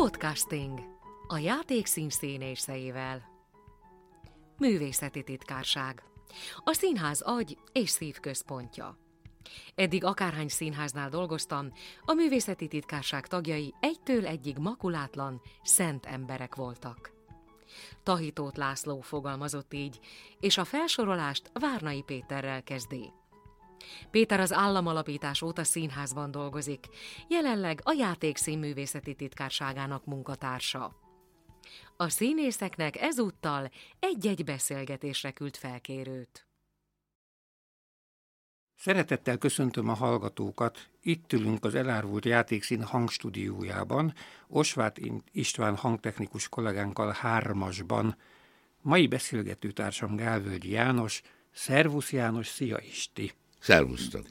Podcasting. A játék színszínészeivel. Művészeti titkárság. A színház agy és szív központja. Eddig akárhány színháznál dolgoztam, a művészeti titkárság tagjai egytől egyig makulátlan, szent emberek voltak. Tahitót László fogalmazott így, és a felsorolást Várnai Péterrel kezdé. Péter az államalapítás óta színházban dolgozik, jelenleg a játék színművészeti titkárságának munkatársa. A színészeknek ezúttal egy-egy beszélgetésre küld felkérőt. Szeretettel köszöntöm a hallgatókat. Itt ülünk az elárvult játékszín hangstúdiójában, Osvát István hangtechnikus kollégánkkal hármasban. Mai beszélgetőtársam Gálvölgyi János. Szervusz János, szia Isti! Szervusztok!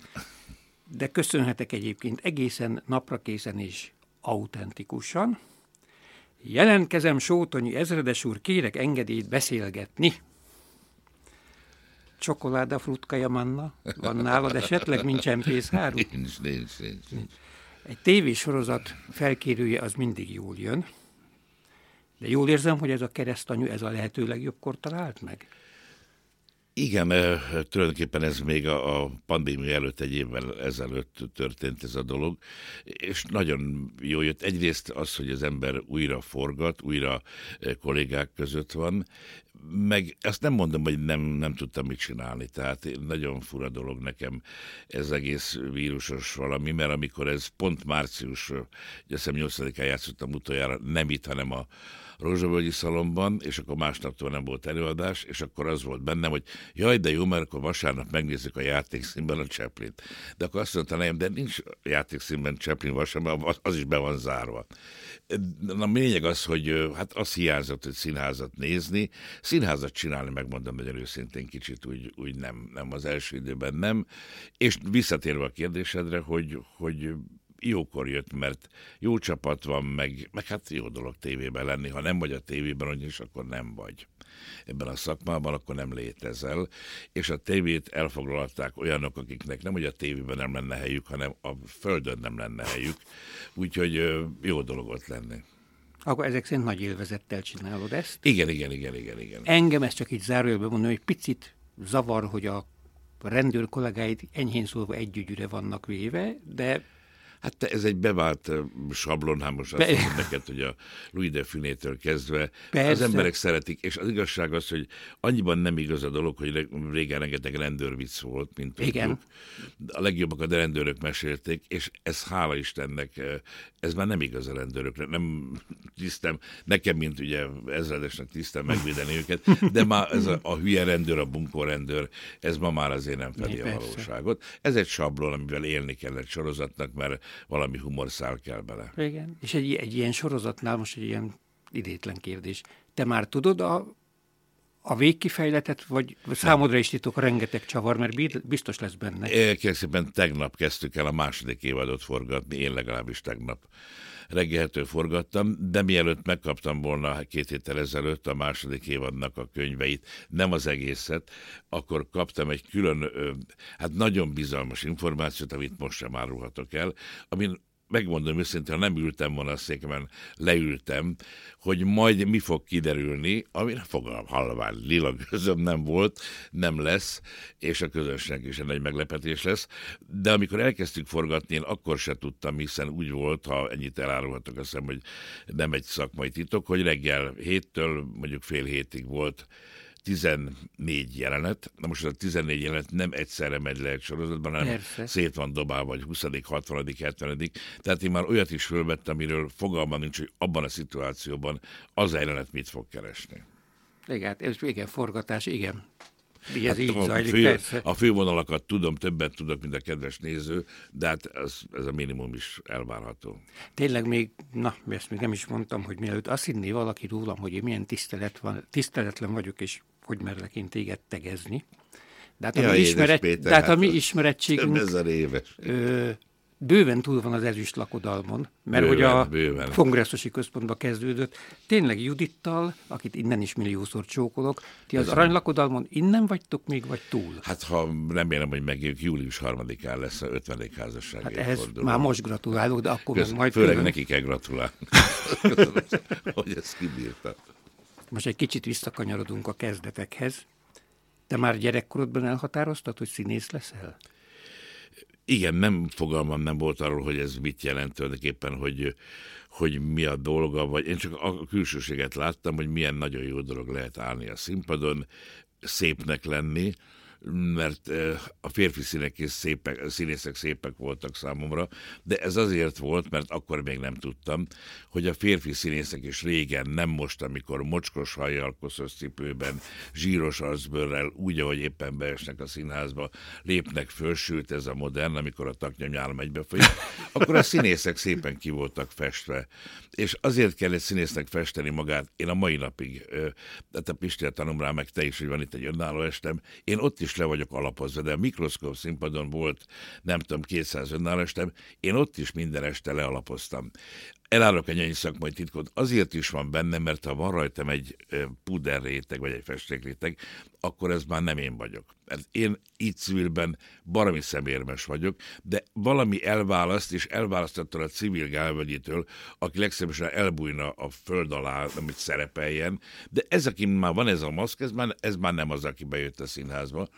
De köszönhetek egyébként egészen naprakészen és autentikusan. Jelentkezem Sótonyi ezredes úr, kérek engedélyt beszélgetni. Csokoláda frutkaja manna? Van nálad esetleg, csempész háru? Nincs, nincs, nincs, nincs. Egy tévésorozat felkérője az mindig jól jön. De jól érzem, hogy ez a keresztanyú, ez a lehető legjobbkor talált meg? Igen, tulajdonképpen ez még a, pandémia előtt egy évvel ezelőtt történt ez a dolog, és nagyon jó jött. Egyrészt az, hogy az ember újra forgat, újra kollégák között van, meg azt nem mondom, hogy nem, nem tudtam mit csinálni, tehát nagyon fura dolog nekem ez egész vírusos valami, mert amikor ez pont március, azt hiszem 8-án játszottam utoljára, nem itt, hanem a Rózsavölgyi szalomban, és akkor másnaptól nem volt előadás, és akkor az volt bennem, hogy jaj, de jó, mert akkor vasárnap megnézzük a játékszínben a chaplin De akkor azt mondta nekem, de nincs játékszínben Chaplin vasárnap, az is be van zárva. Na, lényeg az, hogy hát az hiányzott, hogy színházat nézni, színházat csinálni, megmondom nagyon őszintén kicsit úgy, úgy nem, nem az első időben nem. És visszatérve a kérdésedre, hogy, hogy jókor jött, mert jó csapat van, meg, meg hát jó dolog tévében lenni. Ha nem vagy a tévében, is akkor nem vagy ebben a szakmában, akkor nem létezel. És a tévét elfoglalták olyanok, akiknek nem, hogy a tévében nem lenne helyük, hanem a földön nem lenne helyük. Úgyhogy jó dolog ott lenni. Akkor ezek szerint nagy élvezettel csinálod ezt? Igen, igen, igen, igen, igen. Engem ezt csak így zárójelben mondom, hogy picit zavar, hogy a rendőr kollégáid enyhén szólva együgyűre vannak véve, de Hát ez egy bevált sablon, hát most azt mondom neked, hogy a Louis de Funétől kezdve Persze. az emberek szeretik, és az igazság az, hogy annyiban nem igaz a dolog, hogy régen rengeteg rendőrvicc volt, mint tudjuk. Igen. A legjobbakat a rendőrök mesélték, és ez hála Istennek, ez már nem igaz a rendőrökre. Nem tisztem, nekem, mint ugye ezredesnek tisztem megvédeni őket, de már ez a, a hülye rendőr, a bunkó rendőr, ez ma már azért nem fedi a valóságot. Ez egy sablon, amivel élni kellett sorozatnak, mert valami humorszál kell bele. Igen, és egy, egy ilyen sorozatnál most egy ilyen idétlen kérdés. Te már tudod a, a végkifejletet, vagy számodra is titok rengeteg csavar, mert biztos lesz benne. Kérlek szépen tegnap kezdtük el a második évadot forgatni, én legalábbis tegnap reggeltől forgattam, de mielőtt megkaptam volna két héttel ezelőtt a második évadnak a könyveit, nem az egészet, akkor kaptam egy külön, hát nagyon bizalmas információt, amit most sem árulhatok el, amin megmondom őszintén, ha nem ültem volna a székemen, leültem, hogy majd mi fog kiderülni, ami fogalm halvány lila közöm nem volt, nem lesz, és a közönség is egy meglepetés lesz. De amikor elkezdtük forgatni, én akkor se tudtam, hiszen úgy volt, ha ennyit elárulhatok, azt hiszem, hogy nem egy szakmai titok, hogy reggel héttől mondjuk fél hétig volt 14 jelenet, na most a 14 jelenet nem egyszerre megy le egy sorozatban, hanem Persze. szét van dobálva, vagy 20., 60., 70. Tehát én már olyat is fölvettem, amiről fogalmam nincs, hogy abban a szituációban az a jelenet mit fog keresni. Igen, ez igen, forgatás, igen. Ez hát így a, zajlik, fő, a fővonalakat tudom, többet tudok, mint a kedves néző, de hát ez, ez a minimum is elvárható. Tényleg még, na, ezt még nem is mondtam, hogy mielőtt azt hinné valaki rólam, hogy én milyen tisztelet van, tiszteletlen vagyok, és hogy merlek én téged tegezni. De hát a, ja, mi, ismeret, Péter, de hát a mi hát ismerettségünk... Ezer éves. Ö, bőven túl van az ezüst lakodalmon, mert bőven, hogy a bőven. kongresszusi központba kezdődött, tényleg Judittal, akit innen is milliószor csókolok, ti az aranylakodalmon innen vagytok még, vagy túl? Hát ha remélem, hogy megjövök, július harmadikán lesz a 50. házasság. Hát ehhez forduló. már most gratulálok, de akkor Kösz, majd... Főleg külön... neki kell gratulálni, hogy ezt kibírta. Most egy kicsit visszakanyarodunk a kezdetekhez. Te már gyerekkorodban elhatároztad, hogy színész leszel? Igen, nem fogalmam nem volt arról, hogy ez mit jelent tulajdonképpen, hogy, hogy mi a dolga, vagy én csak a külsőséget láttam, hogy milyen nagyon jó dolog lehet állni a színpadon, szépnek lenni, mert a férfi színek és szépek, színészek szépek voltak számomra, de ez azért volt, mert akkor még nem tudtam, hogy a férfi színészek is régen, nem most, amikor mocskos hajjal, koszos cipőben, zsíros arcbőrrel, úgy, ahogy éppen beesnek a színházba, lépnek föl, sőt ez a modern, amikor a taknyomnyálom egybefolyik, akkor a színészek szépen ki voltak festve. És azért kellett színésznek festeni magát, én a mai napig, tehát a Pistél tanom rá, meg te is, hogy van itt egy önálló estem, én ott is is le vagyok alapozva, de a mikroszkóp színpadon volt, nem tudom, 200 önálló estem, én ott is minden este lealapoztam. Elárok egy annyi szakmai titkot, azért is van benne, mert ha van rajtam egy puder réteg, vagy egy festékréteg, akkor ez már nem én vagyok. Mert én így civilben barami szemérmes vagyok, de valami elválaszt, és elválasztottál a civil gálvegyitől, aki legszebben elbújna a föld alá, amit szerepeljen, de ez, aki már van ez a maszk, ez már, ez már nem az, aki bejött a színházba.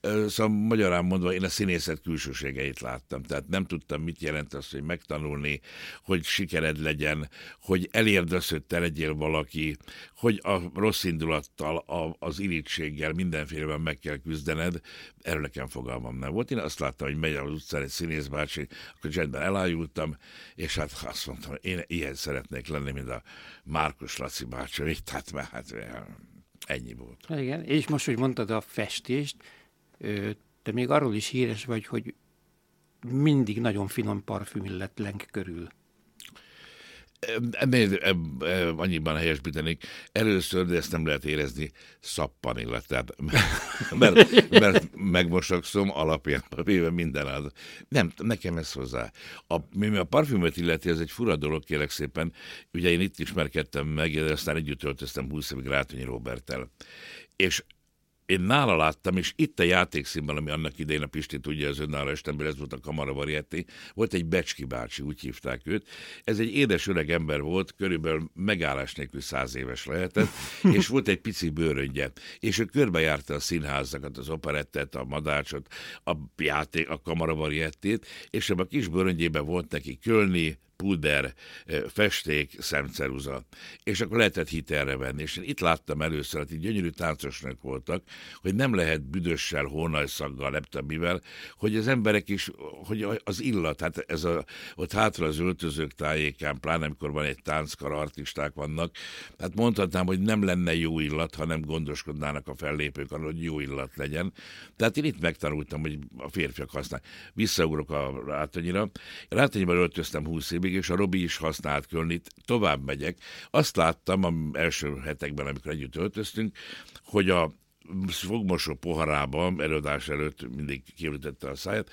Szóval magyarán mondva én a színészet külsőségeit láttam, tehát nem tudtam, mit jelent az, hogy megtanulni, hogy sikered legyen, hogy elérd az, hogy te legyél valaki, hogy a rossz indulattal, a, az irítséggel mindenféleben meg kell küzdened, erről nekem fogalmam nem volt. Én azt láttam, hogy megy az utcán egy színész bácsi, akkor csendben elájultam, és hát azt mondtam, én ilyen szeretnék lenni, mint a Márkus Laci bácsi, tehát hát ennyi volt. Igen, és most, hogy mondtad a festést, te még arról is híres vagy, hogy mindig nagyon finom parfüm illet lenk körül. Ennél annyiban helyesbítenék, először, de ezt nem lehet érezni, szappan tehát, mert, mert megmosakszom alapján véve minden az. Nem, nekem ez hozzá. A, mi a parfümöt illeti, ez egy fura dolog, kérek szépen. Ugye én itt ismerkedtem meg, de aztán együtt töltöztem 20 évig Rátonyi Robertel. És én nála láttam, és itt a játékszínben, ami annak idején a Pisti tudja, az önálló estemből, ez volt a Kamara Varieté, volt egy Becski bácsi, úgy hívták őt. Ez egy édes öreg ember volt, körülbelül megállás nélkül száz éves lehetett, és volt egy pici bőröngye. És ő körbejárta a színházakat, az operettet, a madácsot, a játék, a Kamara Variettét, és ebben a kis bőröngyében volt neki Kölni, pulder, festék, szemceruza. És akkor lehetett hitelre venni. És én itt láttam először, hogy gyönyörű táncosnak voltak, hogy nem lehet büdössel, hónajszaggal, nem hogy az emberek is, hogy az illat, hát ez a, ott hátra az öltözők tájékán, pláne amikor van egy tánckar, artisták vannak, hát mondhatnám, hogy nem lenne jó illat, ha nem gondoskodnának a fellépők arra, hogy jó illat legyen. Tehát én itt megtanultam, hogy a férfiak használják. Visszaugrok a Rátonyira. Rátonyban öltöztem 20 évig, és a Robi is használt Kölnit, tovább megyek. Azt láttam az első hetekben, amikor együtt öltöztünk, hogy a fogmosó poharában, előadás előtt mindig kiürítette a száját,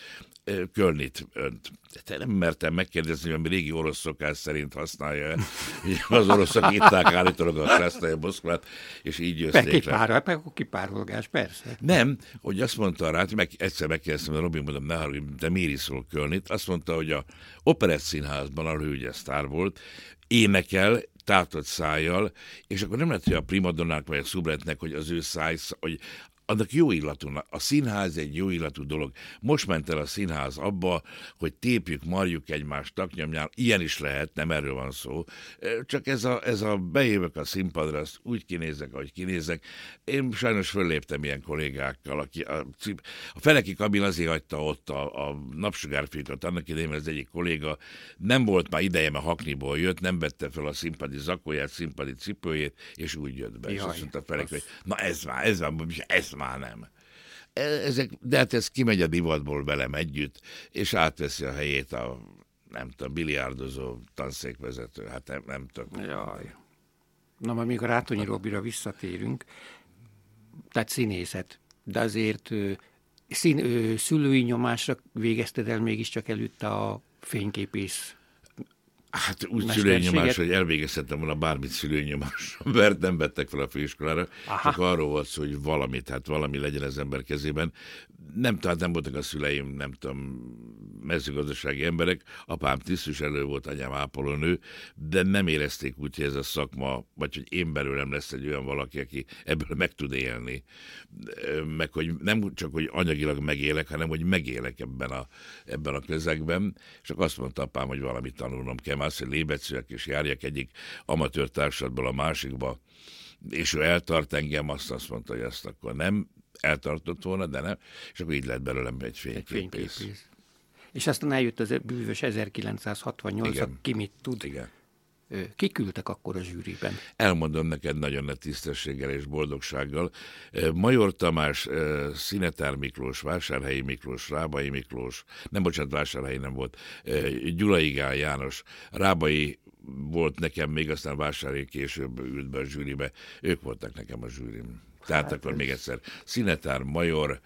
Kölnit önt. Te nem mertem megkérdezni, hogy a régi orosz szokás szerint használja Az oroszok itták állítólag a Krasztaja Moszkvát, és így jötték le. Kipár, hát akkor kipárolgás, persze. Nem, hogy azt mondta rá, meg, egyszer megkérdeztem, hogy Robin, mondom, ne haragudj, de miért iszol Kölnit? Azt mondta, hogy a Operett Színházban, ahol ő ugye sztár volt, énekel, tátott szájjal, és akkor nem lehet, hogy a primadonnák vagy a szubretnek, hogy az ő száj, hogy annak jó illatú, a színház egy jó illatú dolog. Most ment el a színház abba, hogy tépjük, marjuk egymást taknyomnyál, ilyen is lehet, nem erről van szó. Csak ez a, ez a bejövök a színpadra, azt úgy kinézek, ahogy kinézek. Én sajnos fölléptem ilyen kollégákkal, aki a, a Feleki kabin azért hagyta ott a, a napsugárfiltret, annak idején az egyik kolléga nem volt már ideje, mert Hakniból jött, nem vette fel a színpadi zakóját, színpadi cipőjét, és úgy jött be. Jaj, és azt mondta Feleki, hogy na ez már, ez már, ez már nem. E, ezek, de hát ez kimegy a divatból velem együtt, és átveszi a helyét a, nem tudom, biliárdozó tanszékvezető, hát nem, nem tudom. Jaj. Na, majd még a Rátonyi Robira visszatérünk, tehát színészet, de azért szín, szülői nyomásra végezted el mégiscsak előtte a fényképész Hát úgy szülőnyomás, hogy elvégezhettem volna bármit szülőnyomás, mert nem vettek fel a főiskolára, Aha. csak arról volt szó, hogy valami, tehát valami legyen az ember kezében. Nem, tehát nem voltak a szüleim, nem tudom, mezőgazdasági emberek, apám tisztviselő volt, anyám ápolónő, de nem érezték úgy, hogy ez a szakma, vagy hogy én belőlem lesz egy olyan valaki, aki ebből meg tud élni. Meg hogy nem csak, hogy anyagilag megélek, hanem hogy megélek ebben a, ebben a közegben, és akkor azt mondta apám, hogy valamit tanulnom kell, hogy lébetszőek és járjak egyik amatőr társadból a másikba, és ő eltart engem, azt azt mondta, hogy ezt akkor nem eltartott volna, de nem, és akkor így lett belőlem egy fényképész. Egy És aztán eljött az bűvös 1968 ki mit tud. Igen. Kiküldtek akkor a zsűriben? Elmondom neked nagyon nagy tisztességgel és boldogsággal. Major Tamás, Szinetár Miklós, Vásárhelyi Miklós, Rábai Miklós, nem bocsánat, Vásárhelyi nem volt, Gyulai Gál János, Rábai volt nekem még, aztán Vásárhelyi később ült be a zsűribe. Ők voltak nekem a zsűrim. Tehát hát akkor ez... még egyszer, Szinetár, Major,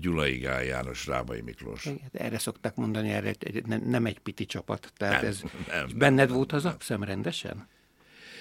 Gyulai Gál János, Rábai Miklós. Erre szokták mondani, erre nem, nem egy piti csapat. Tehát nem, ez nem, benned nem, volt az abszem rendesen?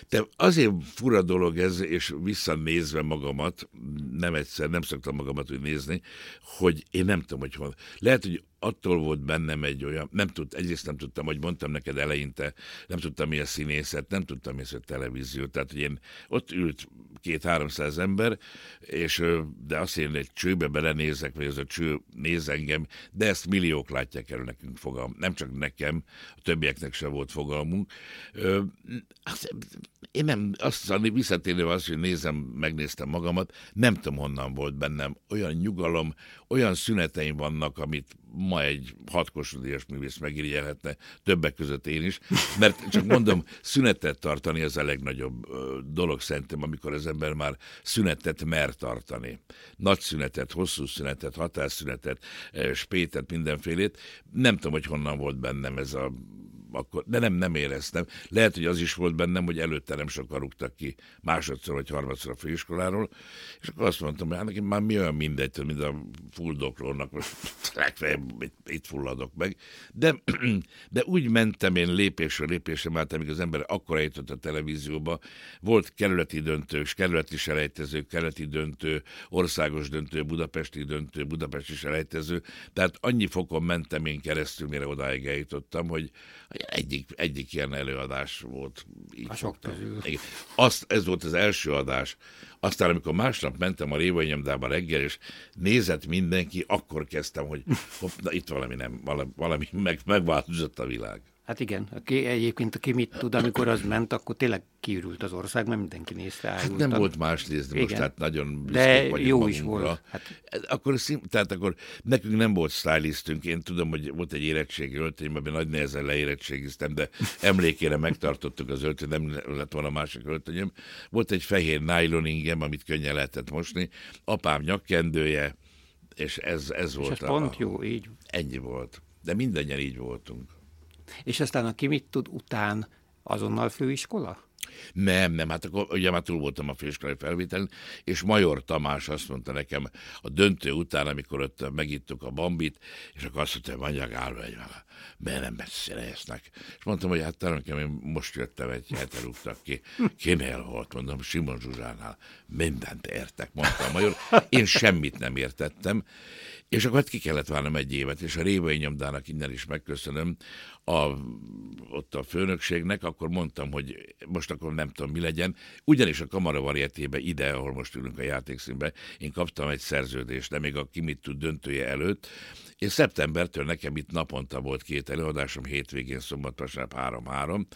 De azért fura dolog ez, és visszanézve magamat, nem egyszer, nem szoktam magamat úgy nézni, hogy én nem tudom, hogy hol. Lehet, hogy attól volt bennem egy olyan, nem tud, egyrészt nem tudtam, hogy mondtam neked eleinte, nem tudtam, mi a színészet, nem tudtam, mi a televízió. Tehát, hogy én ott ült két-háromszáz ember, és de azt én egy csőbe belenézek, vagy az a cső néz engem, de ezt milliók látják el nekünk fogalm. Nem csak nekem, a többieknek se volt fogalmunk. Én nem, azt mondani, visszatérő az, hogy nézem, megnéztem magamat, nem tudom, honnan volt bennem olyan nyugalom, olyan szüneteim vannak, amit ma egy hatkosodíjas művész megirigyelhetne, többek között én is, mert csak mondom, szünetet tartani az a legnagyobb dolog szerintem, amikor az ember már szünetet mer tartani. Nagy szünetet, hosszú szünetet, hatásszünetet, spétet, mindenfélét. Nem tudom, hogy honnan volt bennem ez a akkor, de nem, nem éreztem. Lehet, hogy az is volt bennem, hogy előtte nem sokan rúgtak ki másodszor vagy harmadszor a főiskoláról, és akkor azt mondtam, hogy hát nekem már mi olyan mindegy, mint a fuldoklónak, most legfeljebb itt fulladok meg. De, de úgy mentem én lépésről lépésre, mert amíg az ember akkor eljutott a televízióba, volt kerületi döntő, kerületi selejtező, kerületi döntő, országos döntő, budapesti döntő, budapesti selejtező, tehát annyi fokon mentem én keresztül, mire odáig eljutottam, hogy egyik, egyik ilyen előadás volt. Így a sok közül. Azt, ez volt az első adás. Aztán, amikor másnap mentem a Révai nyomdába reggel, és nézett mindenki, akkor kezdtem, hogy hopp, na, itt valami nem, valami, valami meg, megváltozott a világ. Hát igen, aki, egyébként aki mit tud, amikor az ment, akkor tényleg kiürült az ország, mert mindenki nézte. Hát nem volt más nézni most, tehát nagyon De jó magunkra. is volt. Hát... Akkor, tehát akkor nekünk nem volt stylistünk, én tudom, hogy volt egy érettségi öltöny, amiben nagy nehezen leérettségiztem, de emlékére megtartottuk az öltöny, nem lett volna másik öltönyöm. Volt egy fehér nylon ingem, amit könnyen lehetett mosni, apám nyakkendője, és ez, ez volt. És ez a, pont jó, így. Ennyi volt. De mindannyian így voltunk. És aztán, aki mit tud, után azonnal főiskola? Nem, nem, hát akkor ugye már túl voltam a főiskolai felvételen, és Major Tamás azt mondta nekem a döntő után, amikor ott megittuk a bambit, és akkor azt mondta, hogy mondjak állva egy mert nem beszélesznek. És mondtam, hogy hát nekem én most jöttem, egy hete rúgtak ki. Kinél volt? Mondom, Simon Zsuzsánál. Mindent értek, mondta a major. Én semmit nem értettem, és akkor hát ki kellett várnom egy évet, és a Révai nyomdának innen is megköszönöm, a, ott a főnökségnek, akkor mondtam, hogy most akkor nem tudom, mi legyen. Ugyanis a Kamara Varietébe ide, ahol most ülünk a játékszínbe, én kaptam egy szerződést, de még a Kimit tud döntője előtt, és szeptembertől nekem itt naponta volt két előadásom, hétvégén, szombat, vasárnap három-három,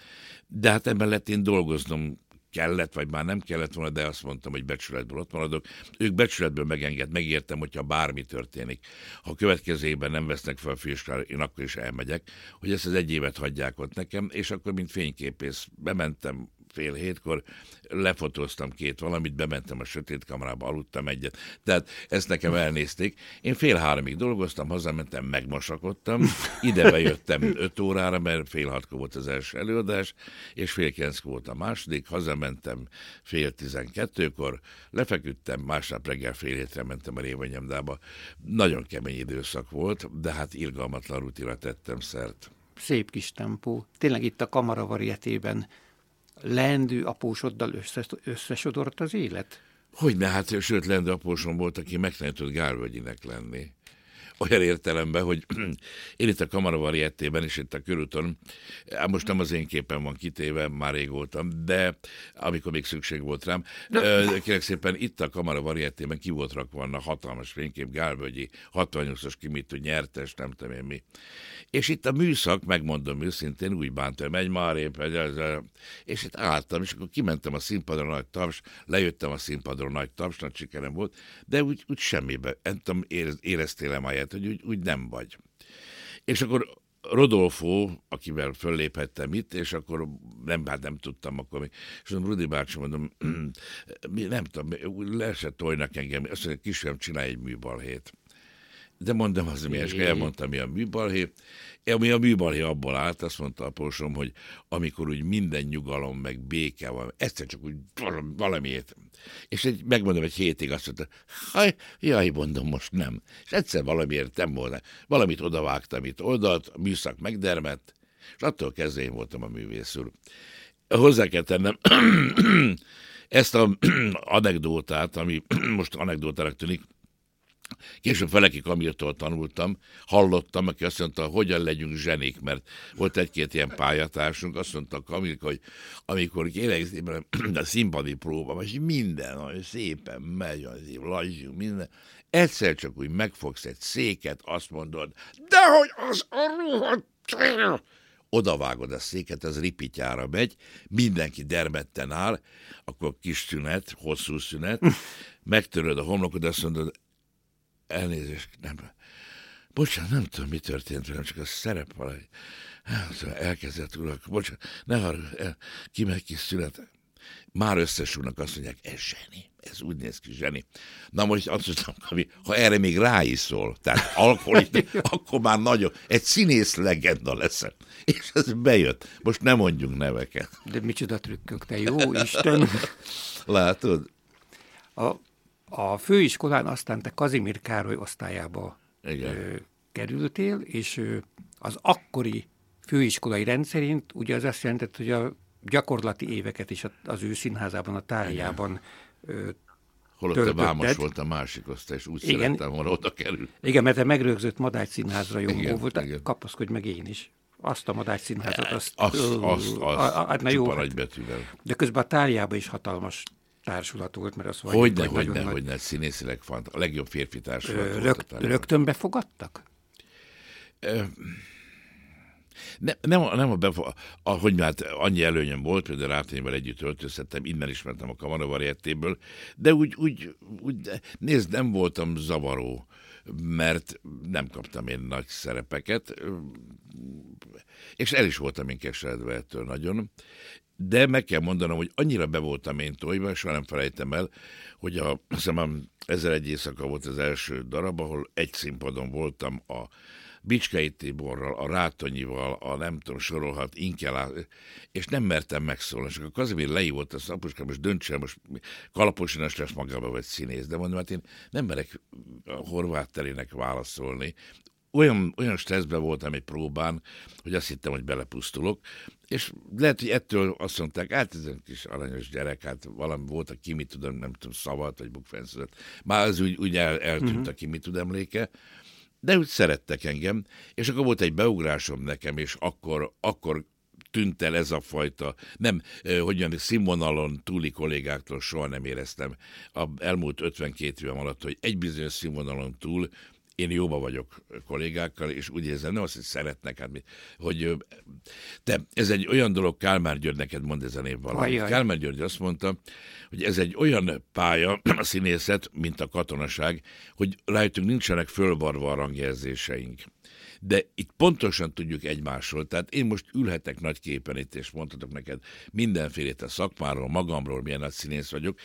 de hát ebben én dolgoznom kellett, vagy már nem kellett volna, de azt mondtam, hogy becsületből ott maradok. Ők becsületből megenged, megértem, hogyha bármi történik. Ha következő évben nem vesznek fel a főiskolára, én akkor is elmegyek, hogy ezt az egy évet hagyják ott nekem, és akkor, mint fényképész, bementem, fél hétkor, lefotóztam két valamit, bementem a sötét kamerába, aludtam egyet. Tehát ezt nekem elnézték. Én fél háromig dolgoztam, hazamentem, megmosakodtam, ide bejöttem öt órára, mert fél hatkor volt az első előadás, és fél kilenckor volt a második, hazamentem fél tizenkettőkor, lefeküdtem, másnap reggel fél hétre mentem a Révanyamdába. Nagyon kemény időszak volt, de hát irgalmatlan rutina tettem szert. szép kis tempó. Tényleg itt a kamara varietében lendő apósoddal összes, összesodort az élet? Hogyne, hát sőt, lendő apósom volt, aki megtanított Gálvölgyinek lenni olyan értelemben, hogy én itt a Kamara Variettében és itt a körúton, most nem az én képen van kitéve, már rég voltam, de amikor még szükség volt rám, kérlek szépen itt a Kamara Variettében ki volt rakva a hatalmas fénykép, Gálvölgyi, 68-as kimitű nyertes, nem tudom én mi. És itt a műszak, megmondom őszintén, úgy bánt, hogy megy már épp, és itt álltam, és akkor kimentem a színpadra nagy taps, lejöttem a színpadra nagy taps, nagy sikerem volt, de úgy, úgy semmibe, nem tudom, éreztél -e helyet, hogy úgy, úgy nem vagy. És akkor Rodolfo, akivel fölléphettem itt, és akkor nem, hát nem tudtam akkor még, és mondom, Rudi bácsi, mondom, nem tudom, leesett tojnak engem, azt mondja, kisfiam, csinálj egy műbalhét. De mondom az, mi, és elmondtam, mi a műbalhé. Ami a műbalhé abból állt, azt mondta a pósom, hogy amikor úgy minden nyugalom, meg béke van, egyszer csak úgy valamiért. És egy, megmondom, egy hétig azt mondta, haj, jaj, mondom, most nem. És egyszer valamiért nem volna. Valamit odavágtam itt oldalt, a műszak megdermett, és attól kezdve én voltam a művész úr. Hozzá kell tennem, ezt a anekdótát, ami most anekdótának tűnik, Később Feleki Kamiltól tanultam, hallottam, aki azt mondta, hogyan legyünk zsenik, mert volt egy-két ilyen pályatársunk, azt mondta Kamilka, hogy amikor kérlek a színpadi próba, vagy minden, hogy szépen megy, az lassú, minden, egyszer csak úgy megfogsz egy széket, azt mondod, dehogy az a ruhat, odavágod a széket, az ripityára megy, mindenki dermedten áll, akkor kis szünet, hosszú szünet, megtöröd a homlokod, azt mondod, elnézést, nem. Bocsánat, nem tudom, mi történt velem, csak a szerep valahogy elkezdett urak. Bocsánat, ne haragudj, kimegy kis szület. Már összesülnek, azt mondják, ez zseni, ez úgy néz ki, zseni. Na most azt mondtam, hogy ha erre még rá is szól, tehát alkoholista, akkor már nagyon, egy színész legenda leszel. És ez bejött. Most nem mondjunk neveket. De micsoda trükkök, te jó Isten! Látod? A a főiskolán aztán te Kazimir Károly osztályába Igen. Ö, kerültél, és ö, az akkori főiskolai rendszerint ugye az azt jelentett, hogy a gyakorlati éveket is az ő színházában, a tájában Holott te Vámos volt a másik osztály, és úgy igen, szerettem volna oda kerül. Igen, mert te megrögzött Madács színházra jó volt, kapaszkodj meg én is. Azt a Madács színházat, azt... Azt, azt, azt, azt, azt jó, hát, De közben a tájában is hatalmas társulat volt, mert az vagy... Hogyne, hogyne, nagy... hogyne, színészileg fant, a legjobb férfi társulat Rög, volt. A rögtön befogadtak? Ne, nem, nem a befo- ahogy hát annyi előnyöm volt, például Rátényvel együtt öltözhettem, innen ismertem a kamaravariettéből, de úgy, úgy, úgy, nézd, nem voltam zavaró, mert nem kaptam én nagy szerepeket, és el is voltam én keseredve ettől nagyon, de meg kell mondanom, hogy annyira be voltam én tojva, soha nem felejtem el, hogy a, hiszem, ezer egy éjszaka volt az első darab, ahol egy színpadon voltam a Bicskei Tiborral, a Rátonyival, a nem tudom, sorolhat, Inkelá, és nem mertem megszólni. És akkor Kazimír leívott azt, apuska, most döntse, most kalaposinas lesz magába, vagy színész. De mondom, hát én nem merek a horvát terének válaszolni, olyan, olyan stresszben voltam egy próbán, hogy azt hittem, hogy belepusztulok, és lehet, hogy ettől azt mondták, hát ez egy kis aranyos gyerek, hát valami volt, aki mit tudom, nem tudom, szavat, vagy bukfenszövet. Már az úgy, úgy el, eltűnt, uh-huh. aki mit tud emléke, de úgy szerettek engem, és akkor volt egy beugrásom nekem, és akkor, akkor tűnt el ez a fajta, nem, hogy mondjam, színvonalon túli kollégáktól soha nem éreztem a elmúlt 52 évem alatt, hogy egy bizonyos színvonalon túl én jóba vagyok kollégákkal, és úgy érzem, nem azt, hogy szeretnek, hát, hogy te, ez egy olyan dolog, Kálmár György neked mond ezen év valamit. Kálmár György azt mondta, hogy ez egy olyan pálya, a színészet, mint a katonaság, hogy rájöttünk nincsenek fölvarva a rangjelzéseink de itt pontosan tudjuk egymásról. Tehát én most ülhetek nagy képen itt, és mondhatok neked mindenfélét a szakmáról, magamról, milyen nagy színész vagyok,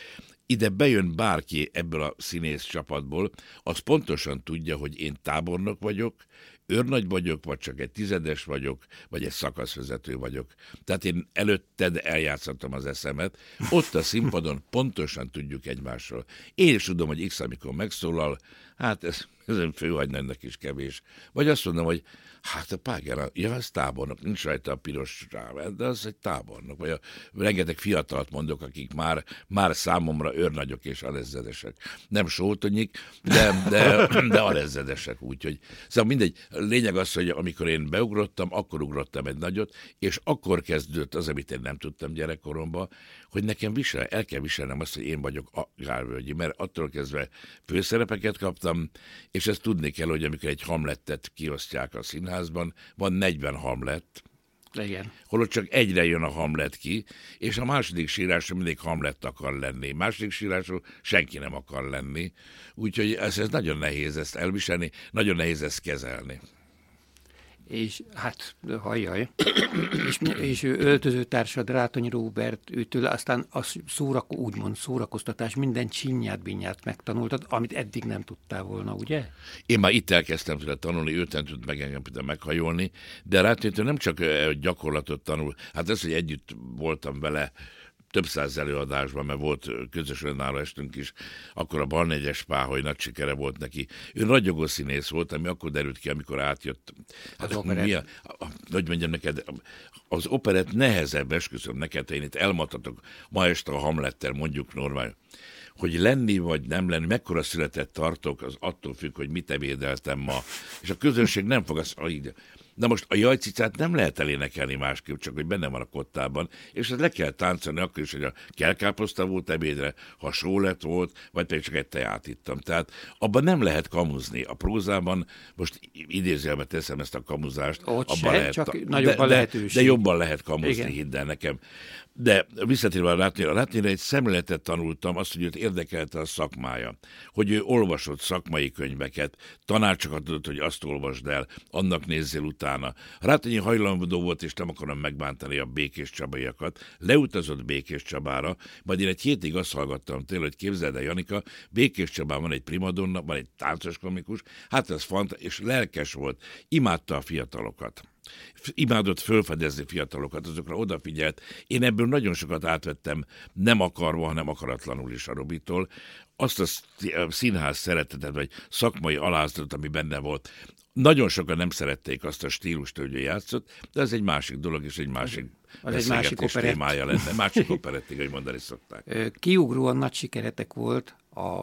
ide bejön bárki ebből a színész csapatból, az pontosan tudja, hogy én tábornok vagyok, őrnagy vagyok, vagy csak egy tizedes vagyok, vagy egy szakaszvezető vagyok. Tehát én előtted eljátszottam az eszemet. Ott a színpadon pontosan tudjuk egymásról. Én is tudom, hogy X, amikor megszólal, hát ez ez egy főhagynánynak is kevés. Vagy azt mondom, hogy hát a Páger, ja, ez tábornok, nincs rajta a piros ráv, de az egy tábornok. Vagy a rengeteg fiatalt mondok, akik már, már számomra őrnagyok és alezredesek. Nem sótonyik, de, de, de alezredesek, úgyhogy. Szóval mindegy, lényeg az, hogy amikor én beugrottam, akkor ugrottam egy nagyot, és akkor kezdődött az, amit én nem tudtam gyerekkoromban, hogy nekem visel, el kell viselnem azt, hogy én vagyok a Gálvölgyi, mert attól kezdve főszerepeket kaptam, és ezt tudni kell, hogy amikor egy hamlettet kiosztják a színházban, van 40 hamlet, igen. Holott csak egyre jön a Hamlet ki, és a második sírásról mindig Hamlet akar lenni. Második sírásról senki nem akar lenni. Úgyhogy ez, ez nagyon nehéz ezt elviselni, nagyon nehéz ezt kezelni és hát hajjaj, és, és öltözőtársad Rátony Róbert, őtől aztán a szórak, úgymond szórakoztatás minden csinyát, binyát megtanultad, amit eddig nem tudtál volna, ugye? Én már itt elkezdtem tőle tanulni, őt nem tud meg engem meghajolni, de Rátonytől nem csak gyakorlatot tanul, hát ez, hogy együtt voltam vele, több száz előadásban, mert volt közös önálló estünk is, akkor a Barnegyes Páholy nagy sikere volt neki. Ő ragyogó színész volt, ami akkor derült ki, amikor átjött. Hát az mi a, a, hogy mondjam neked, az operett nehezebb, esküszöm neked, én itt elmatatok ma este a Hamlettel, mondjuk normál, hogy lenni vagy nem lenni, mekkora született tartok, az attól függ, hogy mit ebédeltem ma. És a közönség nem fog azt, Na most a jajcicát nem lehet elénekelni másképp, csak hogy benne van a kottában, és ezt le kell táncolni akkor is, hogy a kelkáposzta volt ebédre, ha só lett volt, vagy pedig csak egy teját ittam. Tehát abban nem lehet kamuzni. A prózában, most idézőjelbe teszem ezt a kamuzást, Ott abban se, lehet, csak nagyobb de, a lehetőség. De, de jobban lehet kamuzni, Igen. hidd el nekem. De visszatérve a látni, a látni egy szemléletet tanultam, azt, hogy őt érdekelte a szakmája. Hogy ő olvasott szakmai könyveket, tanácsokat adott, hogy azt olvasd el, annak nézzél utána. Rátonyi hajlandó volt, és nem akarom megbántani a Békés Csabaiakat. Leutazott Békés Csabára, majd én egy hétig azt hallgattam tőle, hogy képzeld el, Janika, Békés Csabán van egy primadonna, van egy táncos komikus, hát ez fant, és lelkes volt, imádta a fiatalokat imádott fölfedezni fiatalokat, azokra odafigyelt. Én ebből nagyon sokat átvettem, nem akarva, hanem akaratlanul is a Robitól. Azt a színház szeretetet, vagy szakmai alázatot, ami benne volt, nagyon sokan nem szerették azt a stílust, hogy ő játszott, de ez egy másik dolog, és egy másik az egy másik operett. témája lenne. Másik operettig, hogy mondani szokták. Kiugróan nagy sikeretek volt a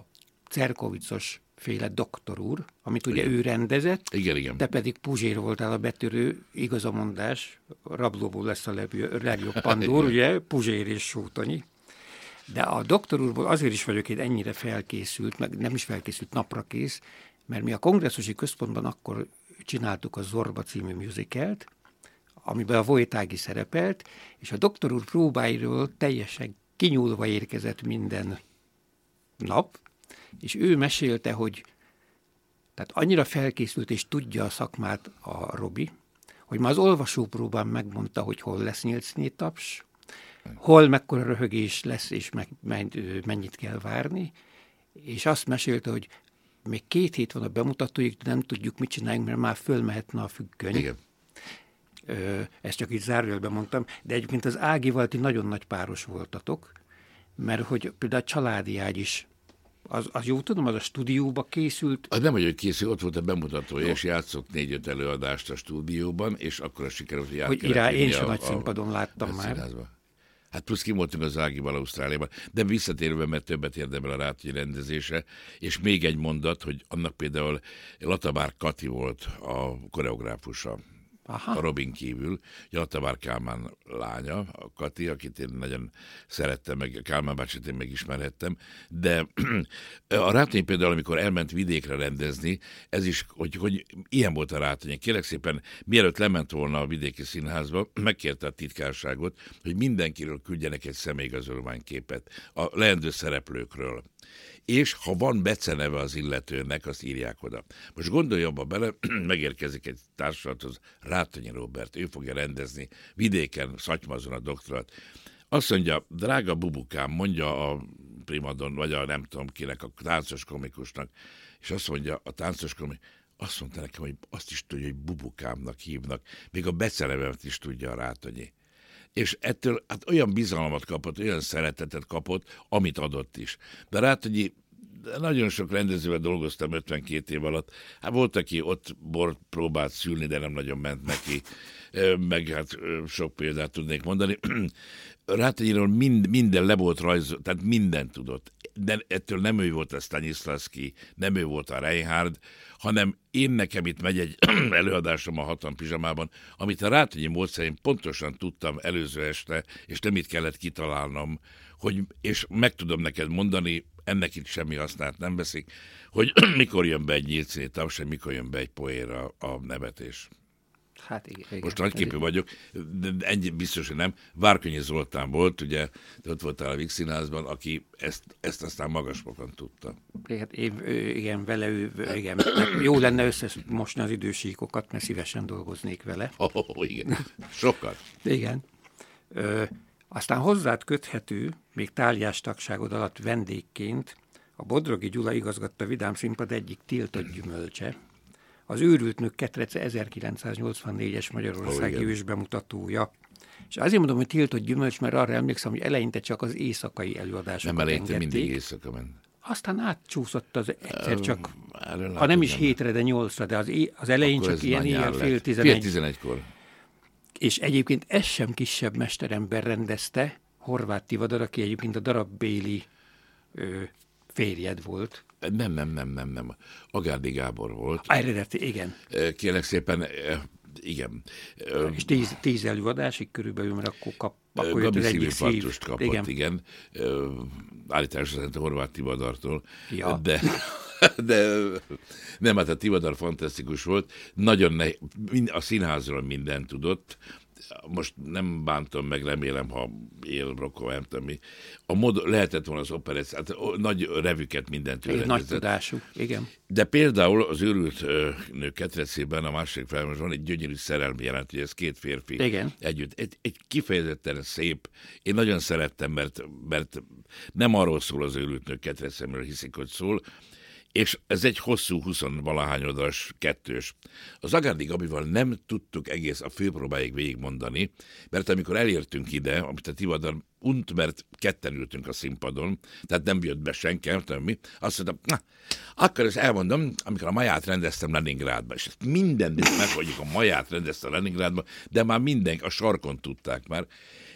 Cerkovicos féle doktor úr, amit ugye igen. ő rendezett, igen, igen. te pedig Puzsér voltál a betörő, igaz a mondás, rablóból lesz a legjobb pandúr, ugye, Puzsér és Sótonyi. De a doktor úrból azért is vagyok én ennyire felkészült, meg nem is felkészült napra kész, mert mi a kongresszusi központban akkor csináltuk a Zorba című musicalt, amiben a Vojtági szerepelt, és a doktor úr próbáiról teljesen kinyúlva érkezett minden nap, és ő mesélte, hogy tehát annyira felkészült és tudja a szakmát a Robi, hogy már az olvasópróbán megmondta, hogy hol lesz nyílcnyi taps, hol mekkora röhögés lesz, és meg, mennyit kell várni, és azt mesélte, hogy még két hét van a bemutatóig, de nem tudjuk, mit csináljunk, mert már fölmehetne a függöny. Igen. Ö, ezt csak így zárójelben mondtam, de egyébként az Ágival ti nagyon nagy páros voltatok, mert hogy például a családi ágy is az, az jó tudom, az a stúdióba készült? Az nem, hogy készült, ott volt a bemutatója, és játszott négy-öt előadást a stúdióban, és akkor a sikerült, hogy Hogy irá, én sem nagy színpadon láttam már. Színházba. Hát plusz ki voltunk az Ágival Ausztráliában, de visszatérve, mert többet érdemel a Ráti rendezése, és még egy mondat, hogy annak például Latabár Kati volt a koreográfusa Aha. a Robin kívül. Jatabár Kálmán lánya, a Kati, akit én nagyon szerettem, meg Kálmán bácsit én megismerhettem, de a Rátény például, amikor elment vidékre rendezni, ez is, hogy, hogy ilyen volt a Rátény. Kérlek szépen, mielőtt lement volna a vidéki színházba, megkérte a titkárságot, hogy mindenkiről küldjenek egy személyigazolványképet a leendő szereplőkről és ha van beceneve az illetőnek, azt írják oda. Most gondolj abba bele, megérkezik egy társulathoz, Rátonyi Robert, ő fogja rendezni vidéken, Szatymazon a doktorat. Azt mondja, drága bubukám, mondja a primadon, vagy a nem tudom kinek, a táncos komikusnak, és azt mondja a táncos komikus, azt mondta nekem, hogy azt is tudja, hogy bubukámnak hívnak, még a becenevemet is tudja a Rátonyi és ettől hát olyan bizalmat kapott, olyan szeretetet kapott, amit adott is. De Rátonyi nagyon sok rendezővel dolgoztam 52 év alatt. Hát volt, aki ott bort próbált szülni, de nem nagyon ment neki. Meg hát sok példát tudnék mondani. Rátegyéről mind, minden le volt rajz, tehát mindent tudott. De ettől nem ő volt a Stanislavski, nem ő volt a Reinhard, hanem én nekem itt megy egy előadásom a hatan pizsamában, amit a Rátegyi módszerén pontosan tudtam előző este, és nem itt kellett kitalálnom, hogy, és meg tudom neked mondani, ennek itt semmi hasznát nem veszik, hogy mikor jön be egy nyílcéni taps, mikor jön be egy poéra a nevetés. Hát igen, igen. Most nagyképű vagyok, de ennyi biztos, hogy nem. Várkonyi Zoltán volt, ugye, ott voltál a Vix Színházban, aki ezt, ezt aztán magasfokon tudta. Hát én, igen, vele ő, igen. Jó lenne összemosni az idősíkokat, mert szívesen dolgoznék vele. Oh, igen, sokat. igen. Ö, aztán hozzád köthető, még táliás tagságod alatt vendégként, a Bodrogi Gyula igazgatta Vidám Színpad egyik tiltott gyümölcse, az Őrült Nők ketrece 1984-es Magyarországi oh, bemutatója. És azért mondom, hogy tiltott gyümölcs, mert arra emlékszem, hogy eleinte csak az éjszakai előadásokat Nem eleinte mindig éjszaka ment. Aztán átcsúszott az egyszer csak, um, ha nem is hétre, de nyolcra, de az, é, az elején Akkor csak ilyen ilyen fél tizenegy. Fél tizenegykor. És egyébként ez sem kisebb mesterember rendezte, Horváth Tivadar, aki egyébként a darab Béli ö, férjed volt. Nem, nem, nem, nem, nem. Agárdi Gábor volt. Eredeti, igen. Kérlek szépen, igen. És tíz, tíz előadásig körülbelül, mert akkor kap, akkor Gabi jött az szív. kapott, igen. igen. Állításra szerint Horváth Tivadartól. Ja. De, de nem, hát a Tivadar fantasztikus volt. Nagyon ne, a színházról mindent tudott most nem bántom meg, remélem, ha él Rocco, nem tudom mi. A mod, lehetett volna az operett, hát nagy revüket mindent Egy nagy tudású, igen. De például az őrült nő ketrecében a másik felmondás van egy gyönyörű szerelmi jelent, hogy ez két férfi igen. együtt. Egy, egy kifejezetten szép. Én nagyon szerettem, mert, mert nem arról szól az őrült nő ketrecemről hiszik, hogy szól, és ez egy hosszú, huszonvalahány oldalas kettős. Az Agárdi Gabival nem tudtuk egész a főpróbáig végigmondani, mert amikor elértünk ide, amit a Tivadar unt, mert ketten ültünk a színpadon, tehát nem jött be senki, nem tudom mi, azt mondtam, na, akkor ezt elmondom, amikor a maját rendeztem Leningrádba, és mindent meghagyjuk, a maját rendezte Leningrádba, de már mindenki, a sarkon tudták már,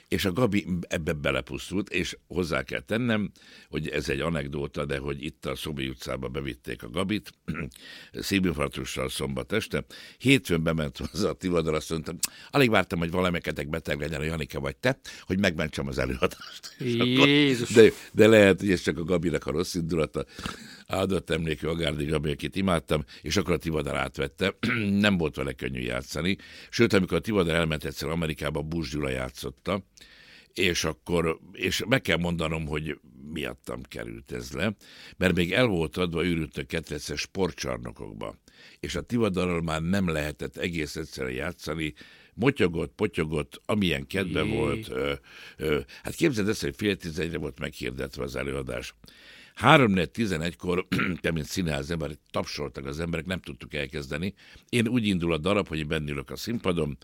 és a Gabi ebbe belepusztult, és hozzá kell tennem, hogy ez egy anekdóta, de hogy itt a Szobi utcába bevitték a Gabit, szívinfarktussal szombat este, hétfőn bement hozzá a Tivadar, azt mondta, alig vártam, hogy valamelyeketek beteg legyen, a Janike vagy te, hogy megmentsem az előadást. Jézus. De, de lehet, hogy ez csak a Gabinek a rossz indulata, áldott emlékű a Gárdi Gabi, akit imádtam, és akkor a Tivadar átvette. Nem volt vele könnyű játszani. Sőt, amikor a Tivadar elment egyszer Amerikába, Bush Gyula játszotta, és akkor, és meg kell mondanom, hogy miattam került ez le, mert még el volt adva űrültök ketreces sportcsarnokokba, és a Tivadarral már nem lehetett egész egyszerűen játszani, motyogott, potyogott, amilyen kedve Jé. volt. Ö, ö, hát képzeld ezt, hogy fél tizenegyre volt meghirdetve az előadás. 3 11-kor, te mint színház ember, tapsoltak az emberek, nem tudtuk elkezdeni. Én úgy indul a darab, hogy bennülök a színpadon,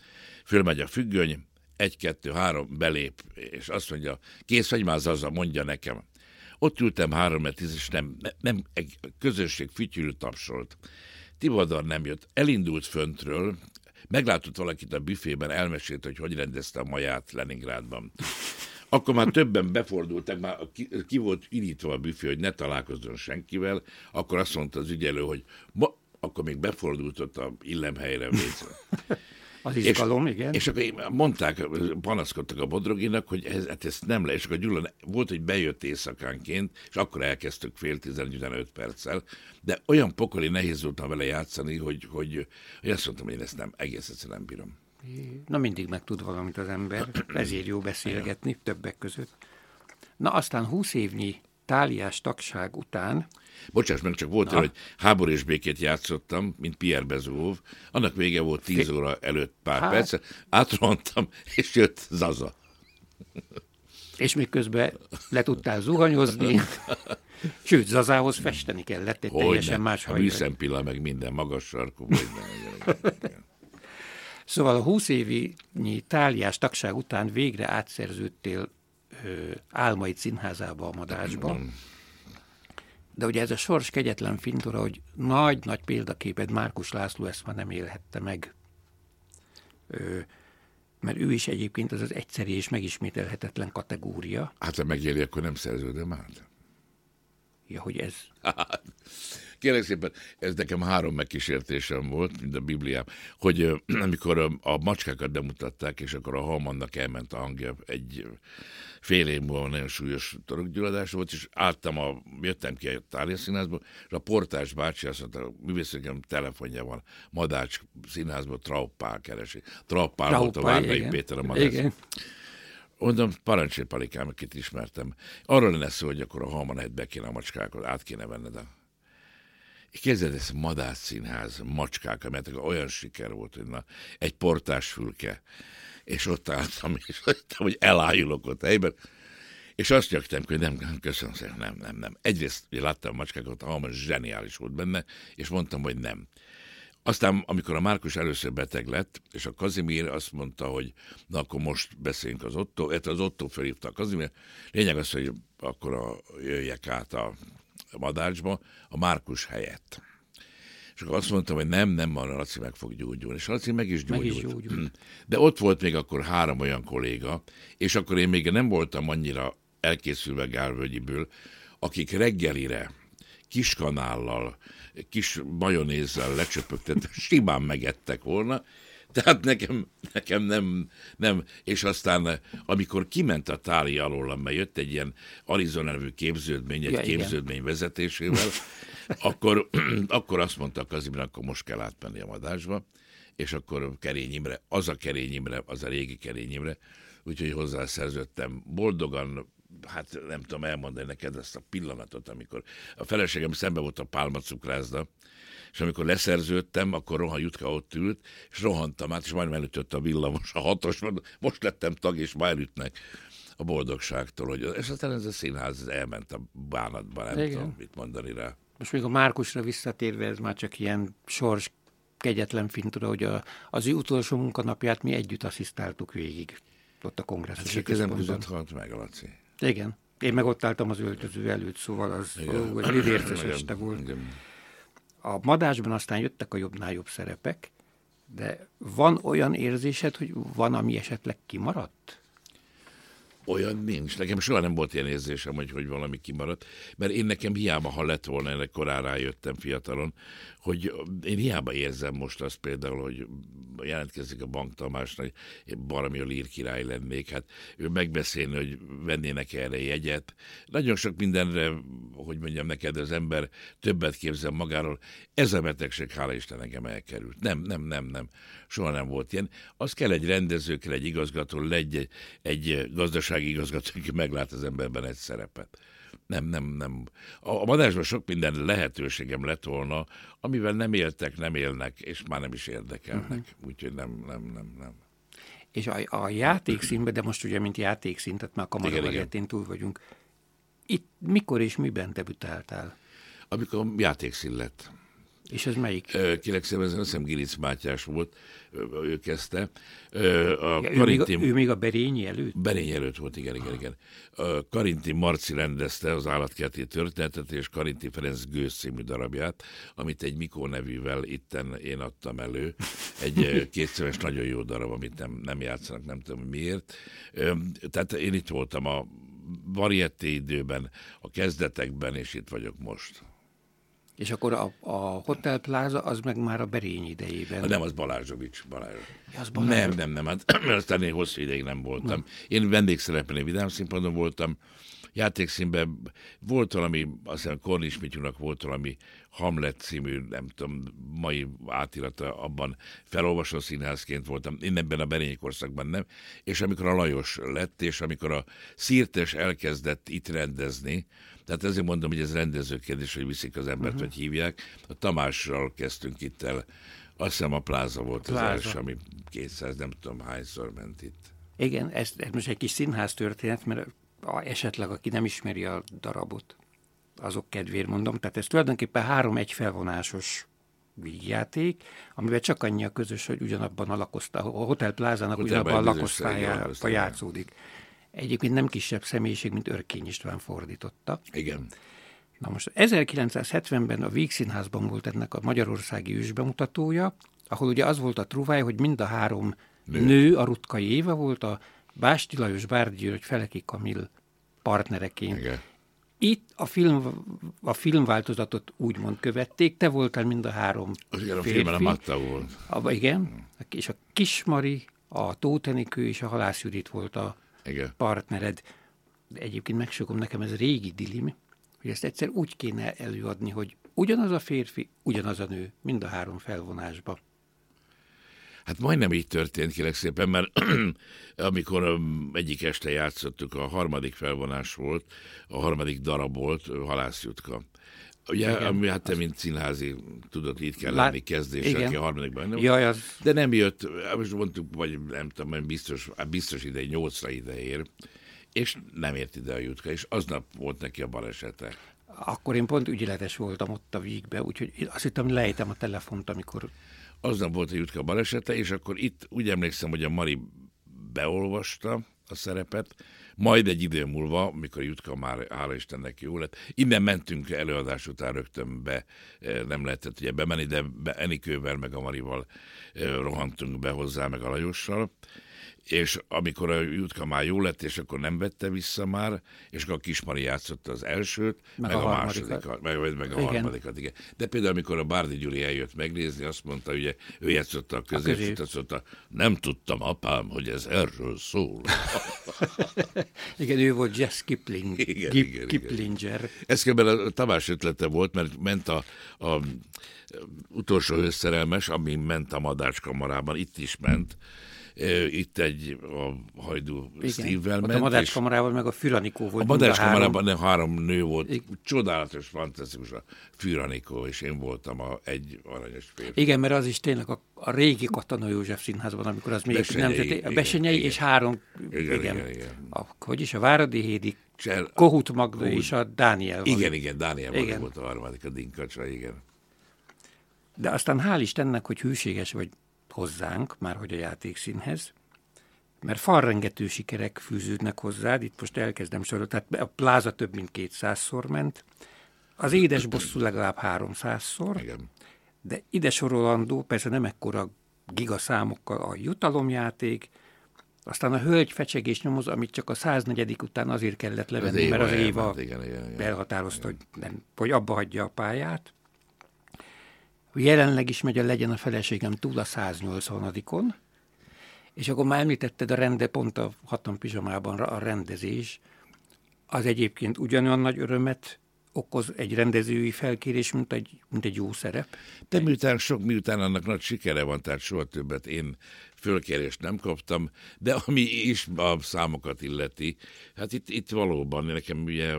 fölmegy a függöny, egy, kettő, három, belép, és azt mondja, kész vagy már Zaza, mondja nekem. Ott ültem három tíz, és nem, nem, egy közösség fütyülő tapsolt. Tivadar nem jött, elindult föntről, meglátott valakit a büfében, elmesélt, hogy hogy rendezte a maját Leningrádban. Akkor már többen befordultak, már ki, ki volt irítva a büfé, hogy ne találkozzon senkivel, akkor azt mondta az ügyelő, hogy ma, akkor még befordult ott a illemhelyre vécre. Az izgalom, és, igen. És akkor mondták, panaszkodtak a Bodroginak, hogy ez, hát ezt nem le, és akkor Gyula volt, hogy bejött éjszakánként, és akkor elkezdtük fél 15 perccel, de olyan pokoli nehéz voltam vele játszani, hogy, hogy, hogy azt mondtam, hogy én ezt nem, egész egyszerűen nem bírom. Na mindig megtud valamit az ember, ezért jó beszélgetni többek között. Na aztán 20 évnyi táliás tagság után Bocsáss meg, csak volt, hogy háború és békét játszottam, mint Pierre Bezóv. Annak vége volt 10 óra előtt pár hát. perc. Átrohantam, és jött Zaza. És még közben le tudtál zuhanyozni. Sőt, Zazához festeni kellett, egy teljesen más A műszempilla, meg minden magas sarkú. Minden. Szóval a 20 évi táliás tagság után végre átszerződtél ö, Álmai színházába a Madácsba. De ugye ez a sors kegyetlen fintora, hogy nagy-nagy példaképed Márkus László ezt már nem élhette meg. Ö, mert ő is egyébként az az egyszerű és megismételhetetlen kategória. Hát ha megéri, akkor nem szerződöm át. Ja, hogy ez... Kérlek szépen, ez nekem három megkísértésem volt, mint a Bibliám, hogy amikor a, macskákat bemutatták, és akkor a Halmannak elment a hangja, egy fél év múlva nagyon súlyos torokgyulladás volt, és álltam a, jöttem ki a Tália színházból, és a portás bácsi azt mondta, művészőkem telefonja van, Madács színházból Traupál keresi. Traupál volt a Várnai Péter a Madács. Igen. Mondom, parancsolj palikám, akit ismertem. Arról lenne szó, hogy akkor a halmanát be kéne a macskákat, át kéne venned a Képzeld, ez Madász színház, macskák, amelyek olyan siker volt, hogy na, egy portás fülke, és ott álltam, és láttam, hogy elájulok ott helyben, és azt nyaktam, hogy nem, nem, köszönöm szépen, nem, nem, nem. Egyrészt hogy láttam a macskákat, a zseniális volt benne, és mondtam, hogy nem. Aztán, amikor a Márkus először beteg lett, és a Kazimír azt mondta, hogy na akkor most beszéljünk az Otto, az Otto felhívta a Kazimír. Lényeg az, hogy akkor a, jöjjek át a Madácsba a Márkus helyett. És akkor azt mondtam, hogy nem, nem, a Laci meg fog gyógyulni. És Laci meg is gyógyult. Meg is gyógyult. De ott volt még akkor három olyan kolléga, és akkor én még nem voltam annyira elkészülve Gálvölgyiből, akik reggelire kiskanállal, kis majonézzel lecsöpögtetve simán megettek volna, tehát nekem, nekem nem, nem, és aztán amikor kiment a táli alól, mert jött egy ilyen Arizona nevű képződmény, egy ja, képződmény igen. vezetésével, akkor, akkor azt mondta Kazimir, akkor most kell átmenni a madásba, és akkor Kerény Imre, az a Kerény Imre, az a régi Kerény Imre, úgyhogy hozzászerződtem boldogan, hát nem tudom elmondani neked ezt a pillanatot, amikor a feleségem szembe volt a pálmacukrászda, és amikor leszerződtem, akkor Rohan Jutka ott ült, és rohantam át, és majdnem elütött a villamos, a hatos, most lettem tag, és már elütnek a boldogságtól, hogy és aztán ez a színház elment a bánatba, nem Igen. tudom mit mondani rá. Most még a Márkusra visszatérve, ez már csak ilyen sors kegyetlen fintura, hogy a, az ő utolsó munkanapját mi együtt asszisztáltuk végig ott a kongresszus. Hát kezem között halt meg, Laci. Igen. Én meg ott álltam az öltöző előtt, szóval az egy lidérces este volt. Igen. A madásban aztán jöttek a jobbnál jobb szerepek, de van olyan érzésed, hogy van, ami esetleg kimaradt? Olyan nincs. Nekem soha nem volt ilyen érzésem, hogy, hogy valami kimaradt, mert én nekem hiába, ha lett volna, ennek korán rájöttem fiatalon, hogy én hiába érzem most azt például, hogy jelentkezik a bank Tamásnak, hogy valami a lír király lennék, hát ő megbeszélni, hogy vennének erre jegyet. Nagyon sok mindenre, hogy mondjam neked, az ember többet képzel magáról. Ez a betegség, hála Isten, engem elkerült. Nem, nem, nem, nem. Soha nem volt ilyen. Az kell egy rendező, kell egy igazgató, egy, egy gazdasági igazgató, aki meglát az emberben egy szerepet nem, nem, nem. A, a madásban sok minden lehetőségem lett volna, amivel nem éltek, nem élnek, és már nem is érdekelnek. Uh-huh. Úgyhogy nem, nem, nem, nem. És a, a játékszínben, de most ugye, mint játékszín, tehát már kamarabagettén túl vagyunk, itt mikor és miben debütáltál? Amikor játékszín lett. És ez melyik? Szépen, ez azt hiszem Gilic Mátyás volt, ő kezdte. A ja, ő, Karinti, még a, ő még a Berényi előtt? Berényi előtt volt, igen, igen, igen. A Karinti Marci rendezte az állatkerti történetet, és Karinti Ferenc Gőz című darabját, amit egy Mikó nevűvel itten én adtam elő. Egy kétszeres nagyon jó darab, amit nem, nem játszanak, nem tudom miért. Tehát én itt voltam a varieté időben, a kezdetekben, és itt vagyok most. És akkor a, a Hotel Plaza az meg már a Berény idejében. Nem, az Balázsovics. Balázsovics. Ja, az. Nem, nem, nem, hát, mert aztán én hosszú ideig nem voltam. Nem. Én vendégszerepelni Vidám színpadon voltam, játékszínben volt valami, azt hiszem Kornis Mityúnak volt valami Hamlet című, nem tudom, mai átirata, abban felolvasó színházként voltam, én ebben a Berényi korszakban nem, és amikor a Lajos lett, és amikor a Szirtes elkezdett itt rendezni, tehát ezért mondom, hogy ez rendező kérdés, hogy viszik az embert, uh-huh. vagy hívják. A Tamással kezdtünk itt el, azt hiszem a pláza volt pláza. az első, ami 200, nem tudom hányszor ment itt. Igen, ez, ez most egy kis színház történet, mert esetleg aki nem ismeri a darabot, azok kedvéért mondom. Tehát ez tulajdonképpen három egyfelvonásos vígjáték, amivel csak annyi a közös, hogy ugyanabban a lakosztály, a Hotel Plázának ugyanabban a lakosztályában játszódik. Egyébként nem kisebb személyiség, mint Örkény István fordította. Igen. Na most 1970-ben a Vígszínházban volt ennek a magyarországi ősbemutatója, ahol ugye az volt a truváj, hogy mind a három nő, nő a Rutkai Éva volt, a Básti Lajos Bárdi György Feleki Kamil partnereként. Igen. Itt a, film, a filmváltozatot úgymond követték, te voltál mind a három Az igen, a filmben a Matta volt. A, igen, és a Kismari, a Tótenikő és a Halász Judit volt a igen. partnered. De egyébként megsogom, nekem ez régi dilim, hogy ezt egyszer úgy kéne előadni, hogy ugyanaz a férfi, ugyanaz a nő, mind a három felvonásba. Hát majdnem így történt, kérek szépen, mert amikor egyik este játszottuk, a harmadik felvonás volt, a harmadik darab volt, Halászjutka. Ugye, igen, ami hát te, mint színházi, tudod, itt kell lenni kezdés, igen. aki a harmadikban nem. Jaj, az... De nem jött, most mondtuk, vagy nem tudom, biztos, hát biztos ide, nyolcra ide ér, és nem ért ide a jutka, és aznap volt neki a balesete. Akkor én pont ügyeletes voltam ott a vígbe, úgyhogy azt hittem, lejtem a telefont, amikor aznap volt a Jutka balesete, és akkor itt úgy emlékszem, hogy a Mari beolvasta a szerepet, majd egy idő múlva, mikor Jutka már, hála Istennek jó lett, innen mentünk előadás után rögtön be, eh, nem lehetett ugye bemenni, de Enikővel meg a Marival eh, rohantunk be hozzá, meg a Lajossal, és amikor a Jutka már jó lett, és akkor nem vette vissza már, és akkor a Kismari játszotta az elsőt, meg, meg a, a másodikat, meg, meg a igen. harmadikat, igen. De például, amikor a Bárdi Gyuri eljött megnézni, azt mondta, ugye, ő játszotta a középsőt, azt mondta, nem tudtam, apám, hogy ez erről szól. igen, ő volt Jess Kipling, igen, Gip, igen, Kiplinger. Igen. Ez kb. a Tamás ötlete volt, mert ment a, a utolsó összerelmes, ami ment a Madácskamarában, itt is ment, itt egy a hajdú Steve-vel ment. A Madácskamarával meg a Füranikó volt. A Madácskamarában három... három nő volt. Igen. Csodálatos, fantasztikus a Füranikó, és én voltam a egy aranyos férfi. Igen, mert az is tényleg a, a régi Katona József színházban, amikor az még Besenyei, nemzeti, a Besenyei igen, és három, igen, igen, igen, igen. A, hogy is, a Váradi Hédi, Csel, Kohut Magda Kohut, és a Dániel. Igen, igen, Dániel igen. volt a harmadik, a Dinkacsa, igen. De aztán hál' Istennek, hogy hűséges vagy hozzánk, már hogy a játékszínhez, mert falrengető sikerek fűződnek hozzád, itt most elkezdem sorolni, tehát a pláza több mint kétszázszor ment, az édes bosszú legalább háromszázszor, Igen. de ide sorolandó, persze nem ekkora gigaszámokkal a jutalomjáték, aztán a hölgy fecsegés nyomoz, amit csak a 104. után azért kellett levenni, az mert az Éva igen, igen, igen, elhatározta, igen. Hogy, nem, hogy abba hagyja a pályát. Jelenleg is megy a Legyen a feleségem túl a 180-on, és akkor már említetted a rende, pont a hatan pizsamában a rendezés, az egyébként ugyanolyan nagy örömet okoz egy rendezői felkérés, mint egy, mint egy jó szerep. De miután sok, miután annak nagy sikere van, tehát soha többet én fölkérést nem kaptam, de ami is a számokat illeti, hát itt, itt valóban nekem ugye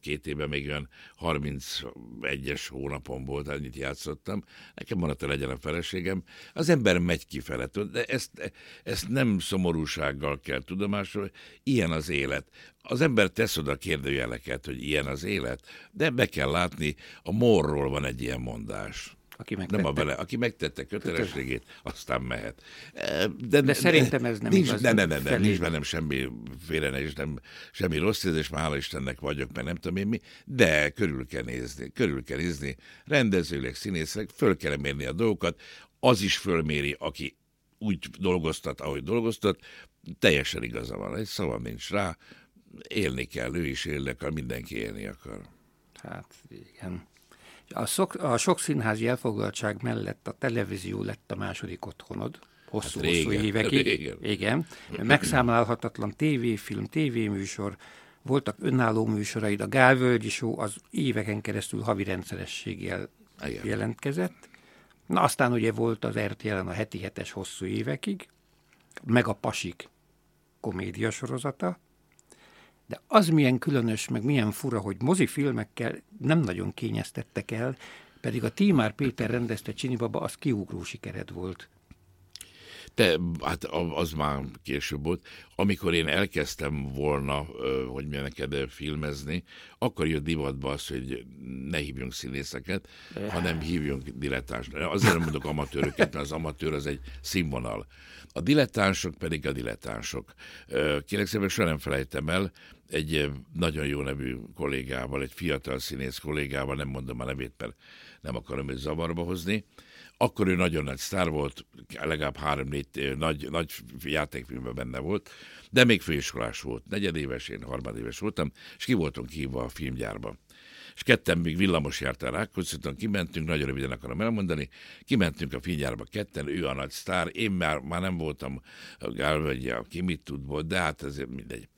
két éve még olyan 31-es hónapon volt, annyit játszottam, nekem maradt legyen a feleségem, az ember megy kifele, de ezt, ezt nem szomorúsággal kell tudomásul, ilyen az élet. Az ember tesz oda kérdőjeleket, hogy ilyen az élet, de be kell látni, a morról van egy ilyen mondás aki megtette. Nem a bele, aki megtette kötelességét, aztán mehet. De, de, de szerintem ez nem nincs, igaz. Ne, ne, ne, ne, nincs bennem semmi félre, és nem, semmi rossz érzés, már hála Istennek vagyok, mert nem tudom én mi, de körül kell nézni, körül kell nézni, rendezőleg, színészek, föl kell mérni a dolgokat, az is fölméri, aki úgy dolgoztat, ahogy dolgoztat, teljesen igaza van, egy szava nincs rá, élni kell, ő is élni akar, mindenki élni akar. Hát igen. A, szok, a sok színházi elfoglaltság mellett a televízió lett a második otthonod, hosszú-hosszú hát évekig. Régen. Igen. Megszámlálhatatlan tévéfilm, tévéműsor, voltak önálló műsoraid, a Gálvölgyi Show az éveken keresztül havi rendszerességgel Igen. jelentkezett. Na aztán ugye volt az RTL-en a heti hetes hosszú évekig, meg a Pasik komédia sorozata, de az milyen különös, meg milyen fura, hogy mozifilmekkel nem nagyon kényeztettek el, pedig a Tímár Péter rendezte Csinibaba, az kiugró sikered volt. De hát az már később volt. Amikor én elkezdtem volna, hogy mi neked filmezni, akkor jött divatba az, hogy ne hívjunk színészeket, hanem hívjunk dilettáns. Azért nem mondok amatőröket, mert az amatőr az egy színvonal. A dilettánsok pedig a dilettánsok. Kérlek szépen, soha nem felejtem el, egy nagyon jó nevű kollégával, egy fiatal színész kollégával, nem mondom a nevét, mert nem akarom őt zavarba hozni, akkor ő nagyon nagy sztár volt, legalább három-négy nagy, nagy játékfilmben benne volt, de még főiskolás volt. Negyedéves, én harmadéves voltam, és ki voltunk hívva a filmgyárba. És ketten még villamos járt el Rákócziton, kimentünk, nagyon röviden akarom elmondani, kimentünk a filmgyárba ketten, ő a nagy sztár, én már, már nem voltam a Gálvegye, aki mit tud volt, de hát ezért mindegy.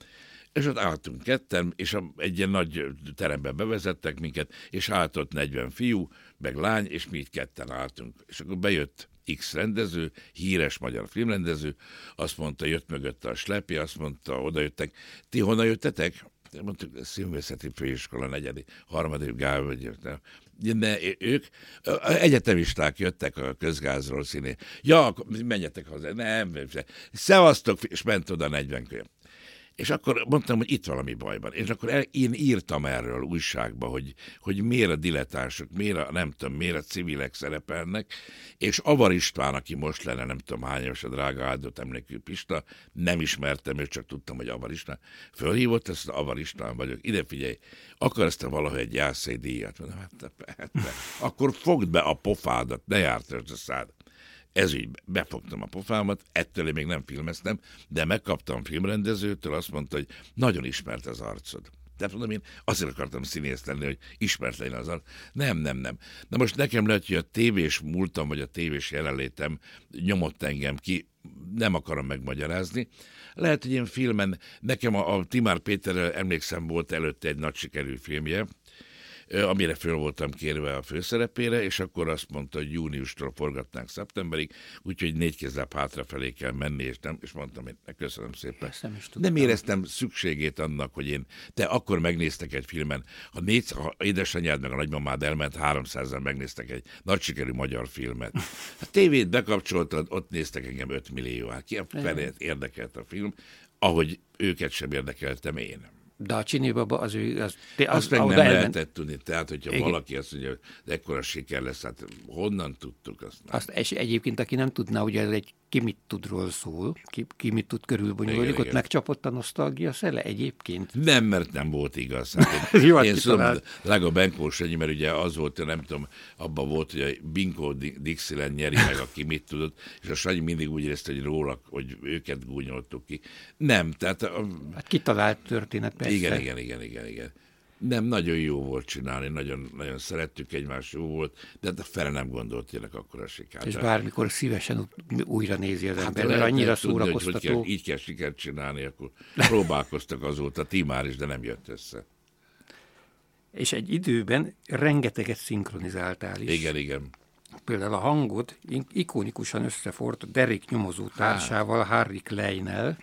És ott álltunk ketten, és egy ilyen nagy terembe bevezettek minket, és állt ott 40 fiú, meg lány, és mi így ketten álltunk. És akkor bejött X rendező, híres magyar filmrendező, azt mondta, jött mögötte a slepi, azt mondta, oda jöttek, ti honnan jöttetek? Mondtuk, színvészeti főiskola negyedik, harmadik gál, vagy de ők egyetemisták jöttek a közgázról színé. Ja, menjetek haza. Nem, szevasztok, és ment oda 40 könyv. És akkor mondtam, hogy itt valami baj van. És akkor el, én írtam erről újságba, hogy, hogy miért a dilettánsok, miért a, nem tudom, miért a civilek szerepelnek, és Avar István, aki most lenne, nem tudom hány a drága áldott emlékű Pista, nem ismertem, őt csak tudtam, hogy Avar István. Fölhívott ezt, Avar István vagyok, ide figyelj, akarsz te valahogy egy jászai díjat? Mondom, hát te, hát te. akkor fogd be a pofádat, ne járt a szád így befogtam a pofámat, ettől én még nem filmeztem, de megkaptam filmrendezőtől, azt mondta, hogy nagyon ismert az arcod. Tehát mondom, én azért akartam színész lenni, hogy ismert legyen az arc. Nem, nem, nem. Na most nekem lehet, hogy a tévés múltam, vagy a tévés jelenlétem nyomott engem ki, nem akarom megmagyarázni. Lehet, hogy én filmen, nekem a, a Timár Péterrel emlékszem volt előtte egy nagy sikerű filmje, amire föl voltam kérve a főszerepére, és akkor azt mondta, hogy júniustól forgatnánk szeptemberig, úgyhogy négy kézzel hátrafelé kell menni, és, nem, és mondtam, hogy köszönöm szépen. Nem, is nem éreztem szükségét annak, hogy én, te akkor megnéztek egy filmen, ha, négy, ha édesanyád meg a nagymamád elment, 300-an megnéztek egy nagy sikerű magyar filmet. A tévét bekapcsoltad, ott néztek engem 5 millió, hát ki a felét érdekelt a film, ahogy őket sem érdekeltem én. De a Csini Baba az ő... Az, az, azt meg nem elment. lehetett tudni. Tehát, hogyha Igen. valaki azt mondja, hogy ekkora siker lesz, hát honnan tudtuk azt? Azt, és egyébként, aki nem tudná, hogy ez egy ki mit tudról szól, ki, ki mit tud körülbonyolódik, ott megcsapott a nosztalgia szele egyébként. Nem, mert nem volt igaz. Hát én, Jó, én szóval, Lága Benkós Sanyi, mert ugye az volt, nem tudom, abban volt, hogy a Binko Dixieland nyeri meg, aki mit tudott, és a Sanyi mindig úgy érezte, hogy róla, hogy őket gúnyoltuk ki. Nem, tehát... A... Hát kitalált történet persze. Igen, igen, igen, igen, igen. Nem, nagyon jó volt csinálni, nagyon, nagyon szerettük egymást, jó volt, de hát fele nem gondolt tényleg akkor a sikert. És bármikor szívesen újra nézi az hát ember, mert annyira szórakoztató. Tudni, hogy, hogy kell, így kell sikert csinálni, akkor próbálkoztak azóta, ti már is, de nem jött össze. És egy időben rengeteget szinkronizáltál is. Igen, igen. Például a hangot ikonikusan összefort Derek nyomozó társával, Harry Kleinel,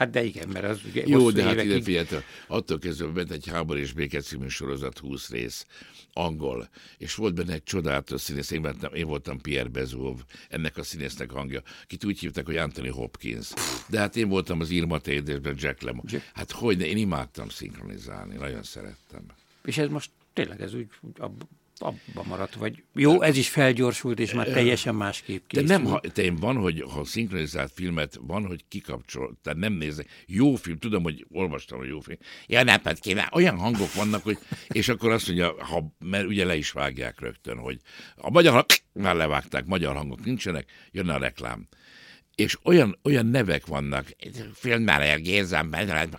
Hát de igen, mert az ugye Jó, de hát ide figyelj, attól kezdve ment egy háború és béke című sorozat 20 rész, angol, és volt benne egy csodálatos színész, én, voltam, én voltam Pierre Bezov, ennek a színésznek hangja, akit úgy hívták, hogy Anthony Hopkins. De hát én voltam az Irma Tédésben Jack Lemmon. Hát hogy, én imádtam szinkronizálni, nagyon szerettem. És ez most tényleg ez úgy abba maradt, vagy jó, ez is felgyorsult, és már teljesen másképp készült. De nem, ha, te én van, hogy ha szinkronizált filmet, van, hogy kikapcsol, tehát nem nézek. Jó film, tudom, hogy olvastam, hogy jó film. Ja, nem, hát kíván, olyan hangok vannak, hogy, és akkor azt mondja, ha, mert ugye le is vágják rögtön, hogy a magyar, már levágták, magyar hangok nincsenek, jön a reklám és olyan, olyan nevek vannak, filmmel Gézám,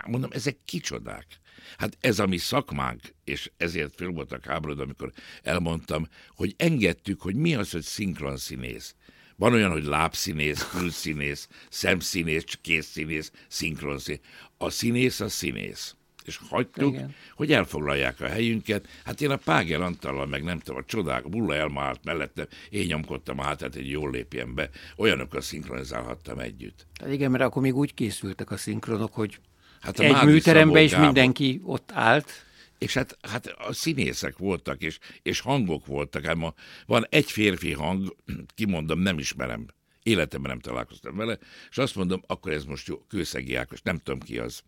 mondom, ezek kicsodák. Hát ez a mi szakmánk, és ezért föl voltak háborúd, amikor elmondtam, hogy engedtük, hogy mi az, hogy szinkron színész. Van olyan, hogy lábszínész, külszínész, szemszínész, készszínész, szinkron színész. A színész a színész. És hagytuk, Igen. hogy elfoglalják a helyünket. Hát én a Páger Antallal, meg nem tudom, a csodák, a Bulla elmált mellettem, én nyomkodtam a hátát, hogy jól lépjen be. Olyanokkal szinkronizálhattam együtt. Hát igen, mert akkor még úgy készültek a szinkronok, hogy Hát a egy műteremben is mindenki ott állt. És hát, hát a színészek voltak, és, és hangok voltak. Hát ma van egy férfi hang, kimondom, nem ismerem. életemben nem találkoztam vele, és azt mondom, akkor ez most jó, Kőszegi Ákos, nem tudom ki az.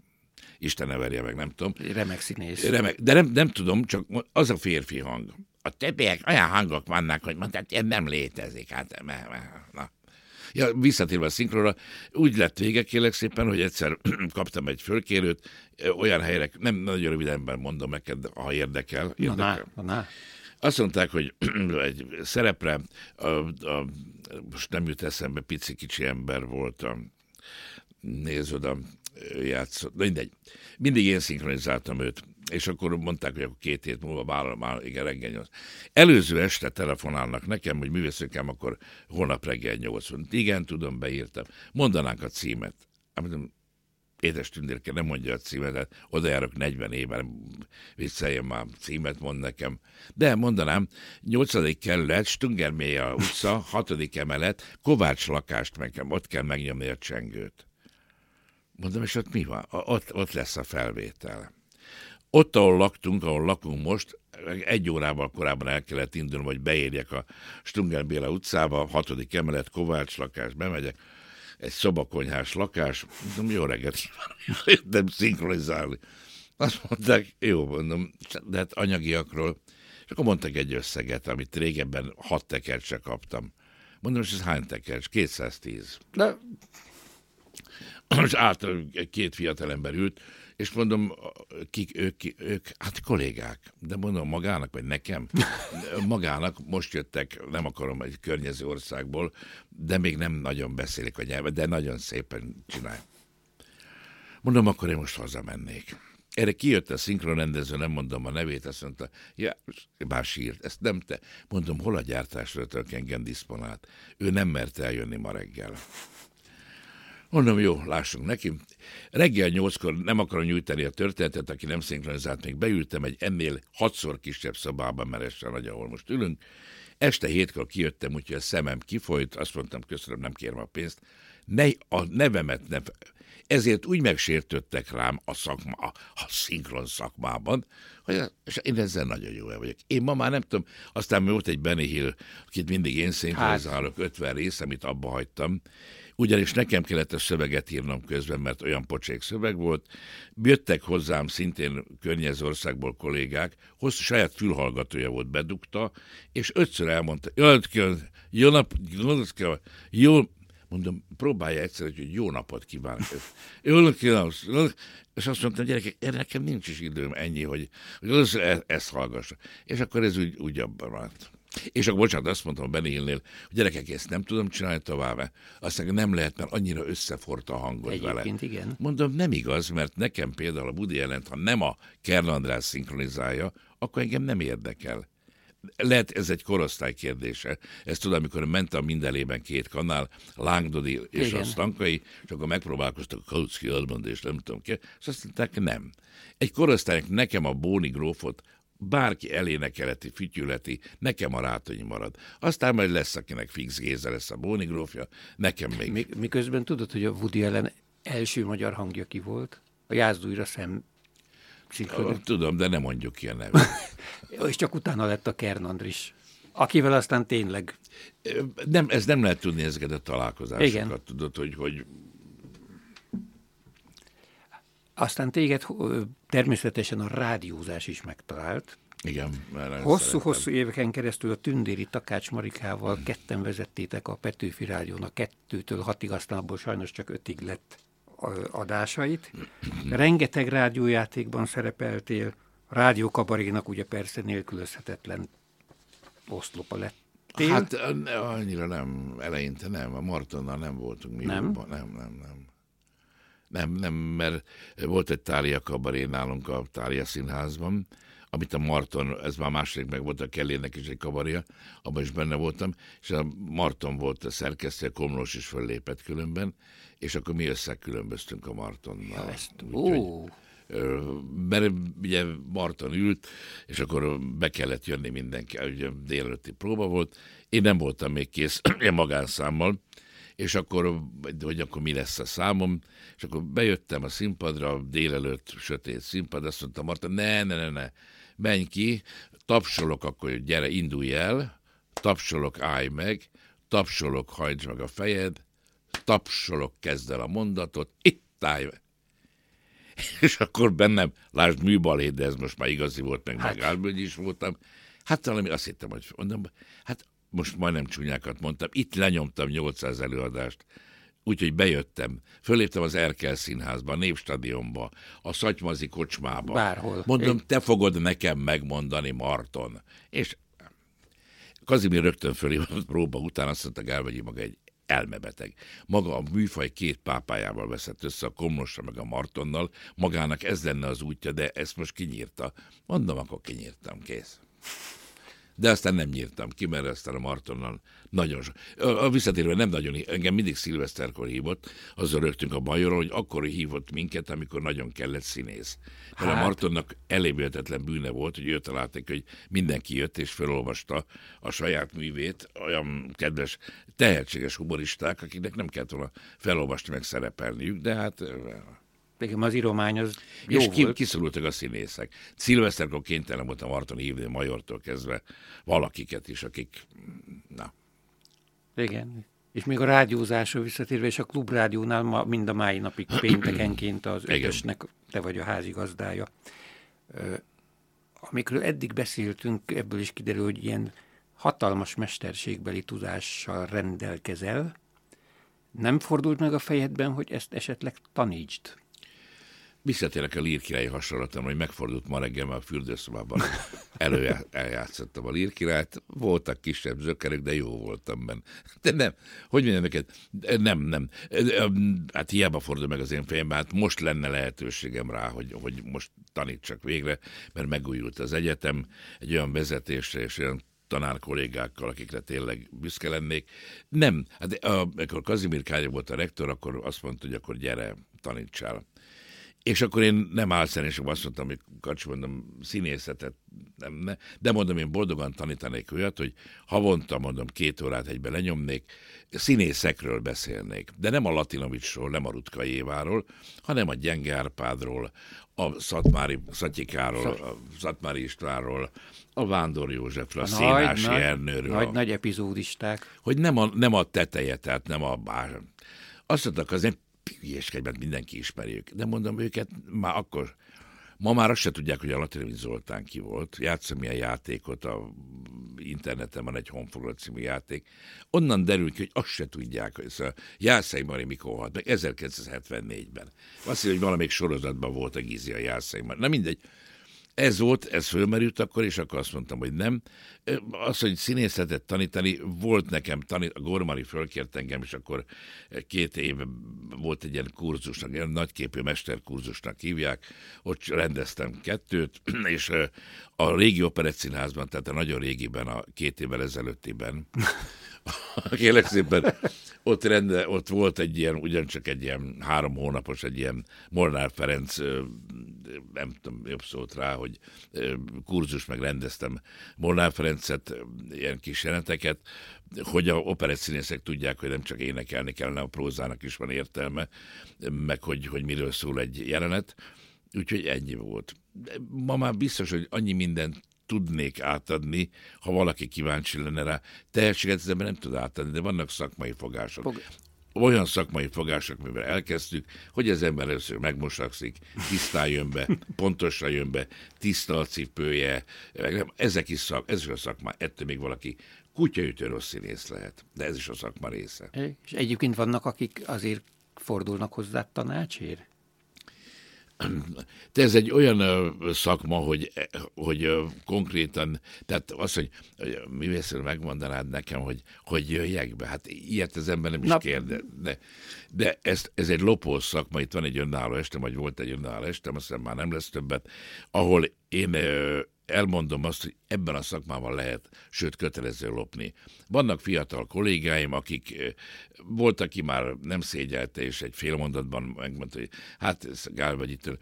Isten ne verje meg, nem tudom. Remek színész. Remek, de nem, nem tudom, csak az a férfi hang. A többiek olyan hangok vannak, hogy mondták, nem létezik. Hát, na. Ja, visszatérve a szinkronra, úgy lett vége, kérlek szépen, hogy egyszer kaptam egy fölkérőt, olyan helyre, nem nagyon rövidenben mondom neked, ha érdekel. érdekel. Na, na, na. Azt mondták, hogy egy szerepre, a, a, most nem jut eszembe, pici kicsi ember volt, a, nézd oda, játszott, mindegy. Mindig én szinkronizáltam őt, és akkor mondták, hogy akkor két hét múlva vállalom, már igen, reggel nyolc. Előző este telefonálnak nekem, hogy művészőkem, akkor holnap reggel nyolc. Igen, tudom, beírtam. Mondanánk a címet. Mondom, édes tündérke, nem mondja a címet, hát oda járok 40 éve, vicceljen már, címet mond nekem. De mondanám, 8. kerület, Stungermélye utca, 6. emelet, Kovács lakást nekem, ott kell megnyomni a csengőt. Mondom, és ott mi van? Ott, ott lesz a felvétel. Ott, ahol laktunk, ahol lakunk most, egy órával korábban el kellett indulni, hogy beérjek a Stunger Béla utcába, hatodik emelet, Kovács lakás, bemegyek, egy szobakonyhás lakás, mondom, jó reggelt jöttem szinkronizálni. Azt mondták, jó, mondom, de hát anyagiakról, és akkor mondtak egy összeget, amit régebben hat tekert se kaptam. Mondom, és ez hány tekercs? 210. De most át két fiatalember ült, és mondom, kik ők, ők, hát kollégák, de mondom magának, vagy nekem, magának most jöttek, nem akarom egy környező országból, de még nem nagyon beszélik a nyelvet, de nagyon szépen csinál. Mondom, akkor én most hazamennék. Erre kijött a szinkronrendező, nem mondom a nevét, azt mondta, ja, bár sírt, ezt nem te. Mondom, hol a gyártásra engem diszponált? Ő nem mert eljönni ma reggel. Mondom, jó, lássunk neki. Reggel nyolckor nem akarom nyújtani a történetet, aki nem szinkronizált, még beültem egy ennél hatszor kisebb szobába, mert ez nagy, ahol most ülünk. Este hétkor kijöttem, úgyhogy a szemem kifolyt, azt mondtam, köszönöm, nem kérem a pénzt. Ne, a nevemet ne, ezért úgy megsértődtek rám a szakma, a, a szinkron szakmában, hogy és én ezzel nagyon jó vagyok. Én ma már nem tudom, aztán volt egy Benny Hill, akit mindig én szinkronizálok, hát. 50 rész, amit abba hagytam, ugyanis nekem kellett a szöveget írnom közben, mert olyan pocsék szöveg volt. Jöttek hozzám szintén környező országból kollégák, hosszú saját fülhallgatója volt, bedugta, és ötször elmondta, jó nap, jó, mondom, próbálja egyszer, hogy jó napot kívánok. Kívánok. És azt mondtam, gyerekek, erre nekem nincs is időm ennyi, hogy, hogy e- ezt hallgassa. És akkor ez úgy, úgy abban maradt. És akkor bocsánat, azt mondtam Benélnél, hogy gyerekek, ezt nem tudom csinálni tovább. Aztán nem lehet, mert annyira összefort a hangod Egyébként vele. igen. Mondom, nem igaz, mert nekem például a Budi jelent, ha nem a Kern András szinkronizálja, akkor engem nem érdekel. Lehet ez egy korosztály kérdése. Ezt tudom, amikor ment a mindenében két kanál, Lángdodi és Igen. a Stankai, és akkor megpróbálkoztak a Admond, és nem tudom ki, és azt mondták, nem. Egy korosztálynak nekem a Bóni grófot bárki elénekeleti, fütyületi, nekem a rátonyi marad. Aztán majd lesz, akinek fix géze lesz a Bóni grófja, nekem még. Miközben tudod, hogy a Woody Allen első magyar hangja ki volt? A Jászdújra szem Szinkron. Tudom, de nem mondjuk ki a nevet. És csak utána lett a Kern Andris, akivel aztán tényleg... Nem, ez nem lehet tudni ezeket a találkozásokat, Igen. tudod, hogy, hogy aztán téged természetesen a rádiózás is megtalált. Igen. Hosszú-hosszú éveken keresztül a Tündéri Takács Marikával hmm. ketten vezettétek a Petőfi Rádiónak kettőtől hatig, aztán abból sajnos csak ötig lett adásait. Rengeteg rádiójátékban szerepeltél, rádiókabarénak ugye persze nélkülözhetetlen oszlopa lett. Hát annyira nem, eleinte nem, a Martonnal nem voltunk mi nem? Jobban. Nem, nem, nem. Nem, nem, mert volt egy Tália kabaré nálunk a Tália színházban, amit a Marton, ez már második meg volt a Kellének is egy kabaria, abban is benne voltam, és a Marton volt a szerkesztő, Komlós is föllépett különben, és akkor mi összekülönböztünk a Martonnal. Ja, ezt, mert ugye Marton ült, és akkor be kellett jönni mindenki, ugye délelőtti próba volt, én nem voltam még kész ilyen magánszámmal, és akkor, hogy akkor mi lesz a számom, és akkor bejöttem a színpadra, délelőtt sötét színpad, azt mondta Marta, ne, ne, ne, ne, menj ki, tapsolok, akkor gyere, indulj el, tapsolok, állj meg, tapsolok, hajtsd meg a fejed, tapsolok, kezd el a mondatot, itt állj És akkor bennem, lásd műbalé, de ez most már igazi volt, meg hát. meg is voltam. Hát valami azt hittem, hogy mondom, hát most majdnem csúnyákat mondtam, itt lenyomtam 800 előadást, úgyhogy bejöttem, föléptem az Erkel színházba, a Népstadionba, a Szatymazi kocsmába. Bárhol. Mondom, Én... te fogod nekem megmondani, Marton. És Kazimir rögtön fölhívott próba után, azt mondta Gálvegyi maga egy elmebeteg. Maga a műfaj két pápájával veszett össze, a Komlosra meg a Martonnal, magának ez lenne az útja, de ezt most kinyírta. Mondom, akkor kinyírtam, kész. De aztán nem nyírtam ki, mert aztán a Martonnal nagyon sok. A visszatérve nem nagyon, engem mindig szilveszterkor hívott, azzal rögtünk a Bajoron, hogy akkor hívott minket, amikor nagyon kellett színész. Mert hát. a Martonnak elévülhetetlen bűne volt, hogy ő találták, hogy mindenki jött és felolvasta a saját művét, olyan kedves, tehetséges humoristák, akiknek nem kellett volna felolvasni meg szerepelniük, de hát Nekem az íromány az jó És ki, kiszorultak a színészek. Szilveszterkor kénytelen voltam Marton hívni Majortól kezdve valakiket is, akik, na. Igen. És még a rádiózásról visszatérve, és a klubrádiónál ma, mind a mai napig péntekenként az ötösnek te vagy a házigazdája. Amikről eddig beszéltünk, ebből is kiderül, hogy ilyen hatalmas mesterségbeli tudással rendelkezel. Nem fordult meg a fejedben, hogy ezt esetleg tanítsd? Visszatérek a Lír hasonlatom, hogy megfordult ma reggel a fürdőszobában. Elő eljátszottam a Lír voltak kisebb zökerek, de jó voltam benne. De nem, hogy mondjam neked, nem, nem. Hát hiába fordul meg az én fejembe, hát most lenne lehetőségem rá, hogy, hogy most tanítsak végre, mert megújult az egyetem, egy olyan vezetésre és olyan tanár kollégákkal, akikre tényleg büszke lennék. Nem, hát amikor Kazimir Kánya volt a rektor, akkor azt mondta, hogy akkor gyere, tanítsál és akkor én nem álszerűen azt mondtam, hogy Kacs, mondom, színészetet nem, ne, de mondom, én boldogan tanítanék olyat, hogy havonta, mondom, két órát egybe lenyomnék, színészekről beszélnék, de nem a Latinovicsról, nem a Rutka Éváról, hanem a Gyenge Árpádról, a Szatmári Szatyikáról, a Szatmári Istvánról, a Vándor Józsefről, a, a Szénási nagy, Ernőről. Nagy, nagy epizódisták. Hogy nem a, nem a teteje, tehát nem a... Azt mondtak, az nem hülyeskedj, mindenki ismeri őket. De mondom, őket már akkor, ma már azt se tudják, hogy a Latinovics Zoltán ki volt. Játszom ilyen játékot, a interneten van egy Honfoglaló című játék. Onnan derül ki, hogy azt se tudják, hogy szóval Jászai Mari mikor halt meg, 1974-ben. Azt hiszem, hogy valamelyik sorozatban volt a Gizi a Jászai Mari. Na mindegy, ez volt, ez fölmerült akkor, és akkor azt mondtam, hogy nem. Az, hogy színészetet tanítani, volt nekem tanít, a Gormari fölkért engem, és akkor két év volt egy ilyen kurzusnak, ilyen nagyképű mesterkurzusnak hívják, ott rendeztem kettőt, és a régi operett színházban, tehát a nagyon régiben, a két évvel ezelőttiben, kérlek szépen, ott, rende, ott volt egy ilyen, ugyancsak egy ilyen három hónapos, egy ilyen Molnár Ferenc, nem tudom, jobb szót rá, hogy kurzus meg rendeztem Molnár Ferencet, ilyen kis jeleneteket, hogy a operett tudják, hogy nem csak énekelni kellene, a prózának is van értelme, meg hogy, hogy miről szól egy jelenet. Úgyhogy ennyi volt. Ma már biztos, hogy annyi mindent tudnék átadni, ha valaki kíváncsi lenne rá. Tehetséget az ember nem tud átadni, de vannak szakmai fogások. Fog olyan szakmai fogások, mivel elkezdtük, hogy az ember először megmosakszik, tisztán jön be, pontosan jön be, tiszta a cipője, ezek is szak, ez is a szakma, ettől még valaki kutyaütő rossz színész lehet, de ez is a szakma része. És egyébként vannak, akik azért fordulnak hozzá tanácsért? De ez egy olyan szakma, hogy, hogy konkrétan, tehát az, hogy, hogy művészről megmondanád nekem, hogy, hogy jöjjek be, hát ilyet az ember nem is kérde. De, de ez, ez egy lopós szakma, itt van egy önálló este, vagy volt egy önálló este, azt hiszem már nem lesz többet, ahol én elmondom azt, hogy ebben a szakmában lehet, sőt kötelező lopni. Vannak fiatal kollégáim, akik volt, aki már nem szégyelte, és egy fél mondatban megmondta, hogy hát Gál vagy itt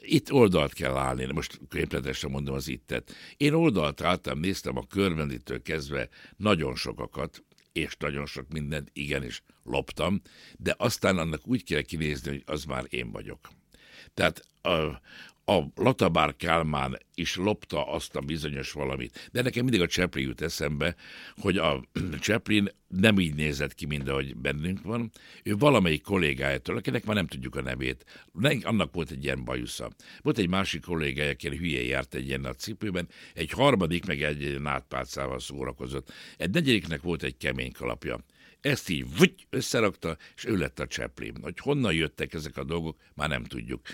itt oldalt kell állni, most képletesen mondom az ittet. Én oldalt álltam, néztem a körvendítől kezdve nagyon sokakat, és nagyon sok mindent igenis loptam, de aztán annak úgy kell kinézni, hogy az már én vagyok. Tehát a, a Latabár Kálmán is lopta azt a bizonyos valamit. De nekem mindig a Chaplin jut eszembe, hogy a Chaplin nem így nézett ki, mint ahogy bennünk van. Ő valamelyik kollégájától, akinek már nem tudjuk a nevét, annak volt egy ilyen bajusza. Volt egy másik kollégája, aki hülye járt egy ilyen nagy cipőben, egy harmadik meg egy nátpálcával szórakozott. Egy negyediknek volt egy kemény kalapja. Ezt így vügy, összerakta, és ő lett a Chaplin. Hogy honnan jöttek ezek a dolgok, már nem tudjuk.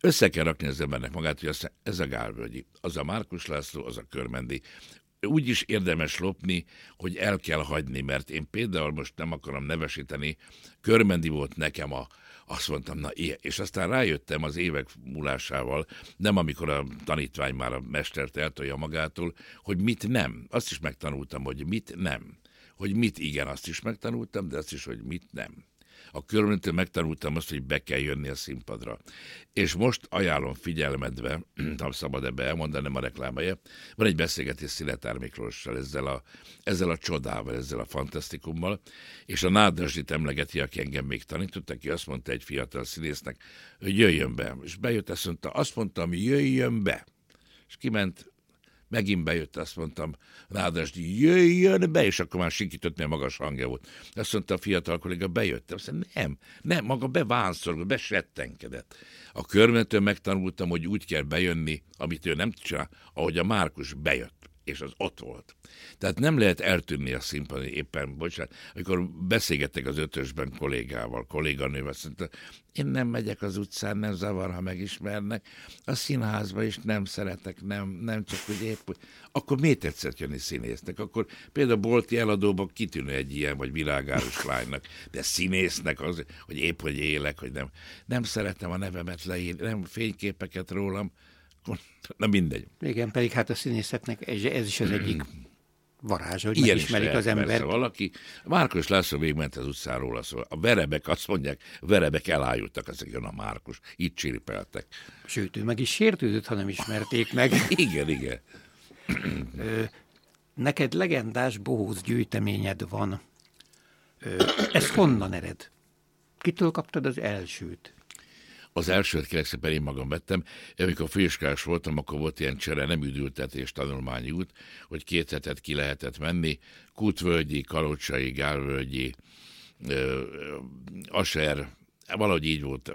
Össze kell rakni az embernek magát, hogy azt, ez a Gálvölgyi, az a Márkus László, az a Körmendi. Úgy is érdemes lopni, hogy el kell hagyni, mert én például most nem akarom nevesíteni, Körmendi volt nekem a, azt mondtam, na ilyen. És aztán rájöttem az évek múlásával, nem amikor a tanítvány már a mestert eltolja magától, hogy mit nem. Azt is megtanultam, hogy mit nem hogy mit igen, azt is megtanultam, de azt is, hogy mit nem. A körülöttől megtanultam azt, hogy be kell jönni a színpadra. És most ajánlom figyelmedve, ha szabad ebbe elmondani, nem a reklámhelye, van egy beszélgetés Sziletár Miklóssal ezzel a, ezzel a csodával, ezzel a fantasztikummal, és a Nádasdit emlegeti, aki engem még tanított, aki azt mondta egy fiatal színésznek, hogy jöjjön be. És bejött, azt mondta, azt mondtam, jöjjön be. És kiment Megint bejött, azt mondtam, Nádasdi, jöjjön be, és akkor már sikított, mert magas hangja volt. Azt mondta a fiatal kolléga, bejött. Azt mondta, nem, nem, maga bevánszorgott, besettenkedett. A körmentől megtanultam, hogy úgy kell bejönni, amit ő nem csinál, ahogy a Márkus bejött és az ott volt. Tehát nem lehet eltűnni a színpadon éppen, bocsánat, amikor beszélgettek az ötösben kollégával, kolléganővel, azt mondta, én nem megyek az utcán, nem zavar, ha megismernek, a színházba is nem szeretek, nem, nem csak hogy épp, akkor miért tetszett jönni színésznek? Akkor például bolti eladóban kitűnő egy ilyen, vagy világárus lánynak, de színésznek az, hogy épp, hogy élek, hogy nem, nem szeretem a nevemet leírni, nem fényképeket rólam, Na mindegy. Igen, pedig hát a színészeknek ez, ez is az egyik varázsa, hogy Ilyen megismerik az embert. valaki. Márkus László végigment az utcáról, szóval a verebek azt mondják, verebek elájultak, ezek jön a Márkus, így csiripeltek. Sőt, ő meg is sértődött, ha nem ismerték meg. igen, igen. Neked legendás bohóc gyűjteményed van. Ez honnan ered? Kitől kaptad az elsőt? Az elsőt kérlek szépen én magam vettem. Amikor főiskolás voltam, akkor volt ilyen csere, nem üdültetés tanulmányi út, hogy két hetet ki lehetett menni. Kútvölgyi, Kalocsai, Gálvölgyi, Aser, valahogy így volt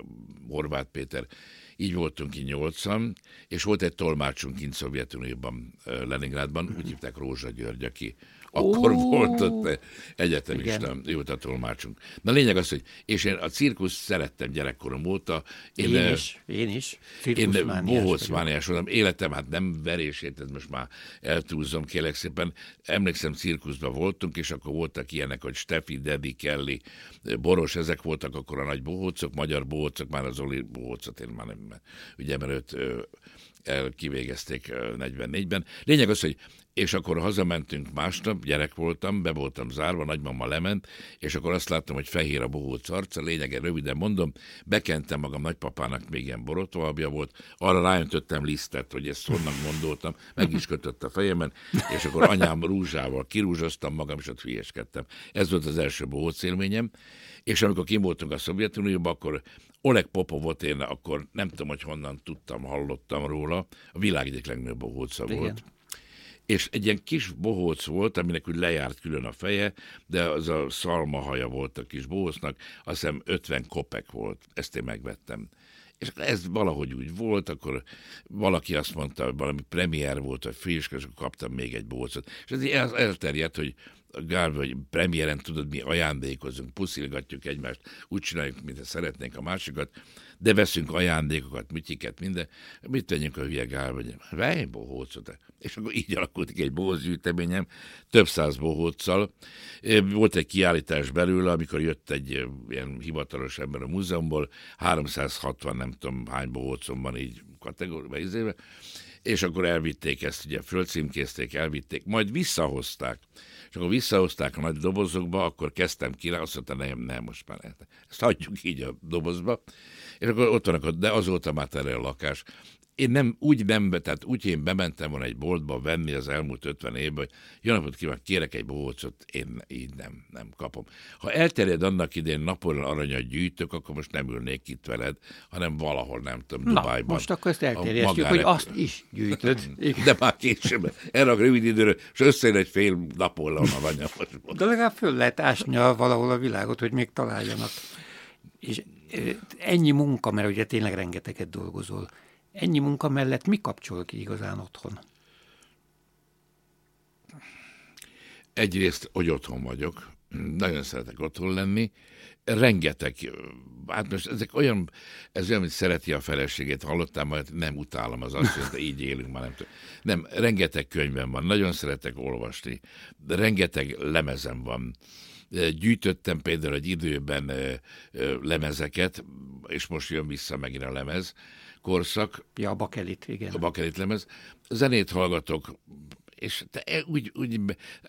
Horváth Péter, így voltunk ki nyolcan, és volt egy tolmácsunk kint Szovjetunióban, Leningrádban, úgy hívták Rózsa György, aki akkor oh. volt ott egyetemista, jó a tolmácsunk. Na lényeg az, hogy, és én a cirkusz szerettem gyerekkorom óta. Én, én is, én is. Én bohócmániás voltam. Életem, hát nem verését, ez most már eltúlzom, kérlek szépen. Emlékszem, cirkuszban voltunk, és akkor voltak ilyenek, hogy Steffi, Dedi, Kelly, Boros, ezek voltak akkor a nagy bohócok, magyar bohócok, már az Oli bohócot én már nem, ugye, mert őt el kivégezték 44-ben. Lényeg az, hogy és akkor hazamentünk másnap, gyerek voltam, be voltam zárva, nagymama lement, és akkor azt láttam, hogy fehér a bohóc arca, lényegen röviden mondom, bekentem magam nagypapának, még ilyen borotvalbja volt, arra ráöntöttem lisztet, hogy ezt honnan gondoltam, meg is kötött a fejemen, és akkor anyám rúzsával kirúzsoztam magam, és ott hülyeskedtem. Ez volt az első bohóc élményem, és amikor kim voltunk a Szovjetunióban, akkor Oleg Popovot én akkor nem tudom, hogy honnan tudtam, hallottam róla, a világ egyik legnagyobb bohóca volt és egy ilyen kis bohóc volt, aminek úgy lejárt külön a feje, de az a szalmahaja volt a kis bohócnak, azt hiszem 50 kopek volt, ezt én megvettem. És ez valahogy úgy volt, akkor valaki azt mondta, hogy valami premier volt, vagy friss, és akkor kaptam még egy bohócot. És ez elterjedt, hogy Gál, hogy premiéren tudod, mi ajándékozunk, puszilgatjuk egymást, úgy csináljuk, mint szeretnénk a másikat, de veszünk ajándékokat, mityiket, minden. Mit tegyünk a hülye Gál, vagy vej bohócot. És akkor így alakult ki egy bohózgyűjteményem, több száz bohóccal. Volt egy kiállítás belőle, amikor jött egy ilyen hivatalos ember a múzeumból, 360 nem tudom hány bohócom van így kategóriában, és akkor elvitték ezt, ugye fölcímkézték, elvitték, majd visszahozták. És akkor visszahozták a nagy dobozokba, akkor kezdtem ki, azt mondta, nem, nem, most már ezt hagyjuk így a dobozba. És akkor ott vannak, de azóta már erre a lakás. Én nem úgy nem, tehát úgy én bementem volna egy boltba venni az elmúlt 50 évben, hogy jó napot kívánok, kérek egy bohócot, én így nem, nem kapom. Ha elterjed annak idén Napolyon aranyat gyűjtök, akkor most nem ülnék itt veled, hanem valahol, nem tudom, Na, Dubájban. most akkor ezt elterjesztjük, hogy azt is gyűjtöd. De már később, erre a rövid időre, és összejön egy fél Napolyon aranyat. De legalább föl lehet ásni valahol a világot, hogy még találjanak. És ennyi munka, mert ugye tényleg rengeteget dolgozol, ennyi munka mellett mi kapcsol ki igazán otthon? Egyrészt, hogy otthon vagyok, nagyon szeretek otthon lenni, rengeteg, hát most ezek olyan, ez olyan, mint szereti a feleségét, hallottam, majd nem utálom az azt, hogy így élünk már nem tudom. Nem, rengeteg könyvem van, nagyon szeretek olvasni, rengeteg lemezem van. Gyűjtöttem például egy időben lemezeket, és most jön vissza megint a lemez korszak. Ja, a bakelit, igen. A bakelit lemez. Zenét hallgatok, és te e, úgy, úgy,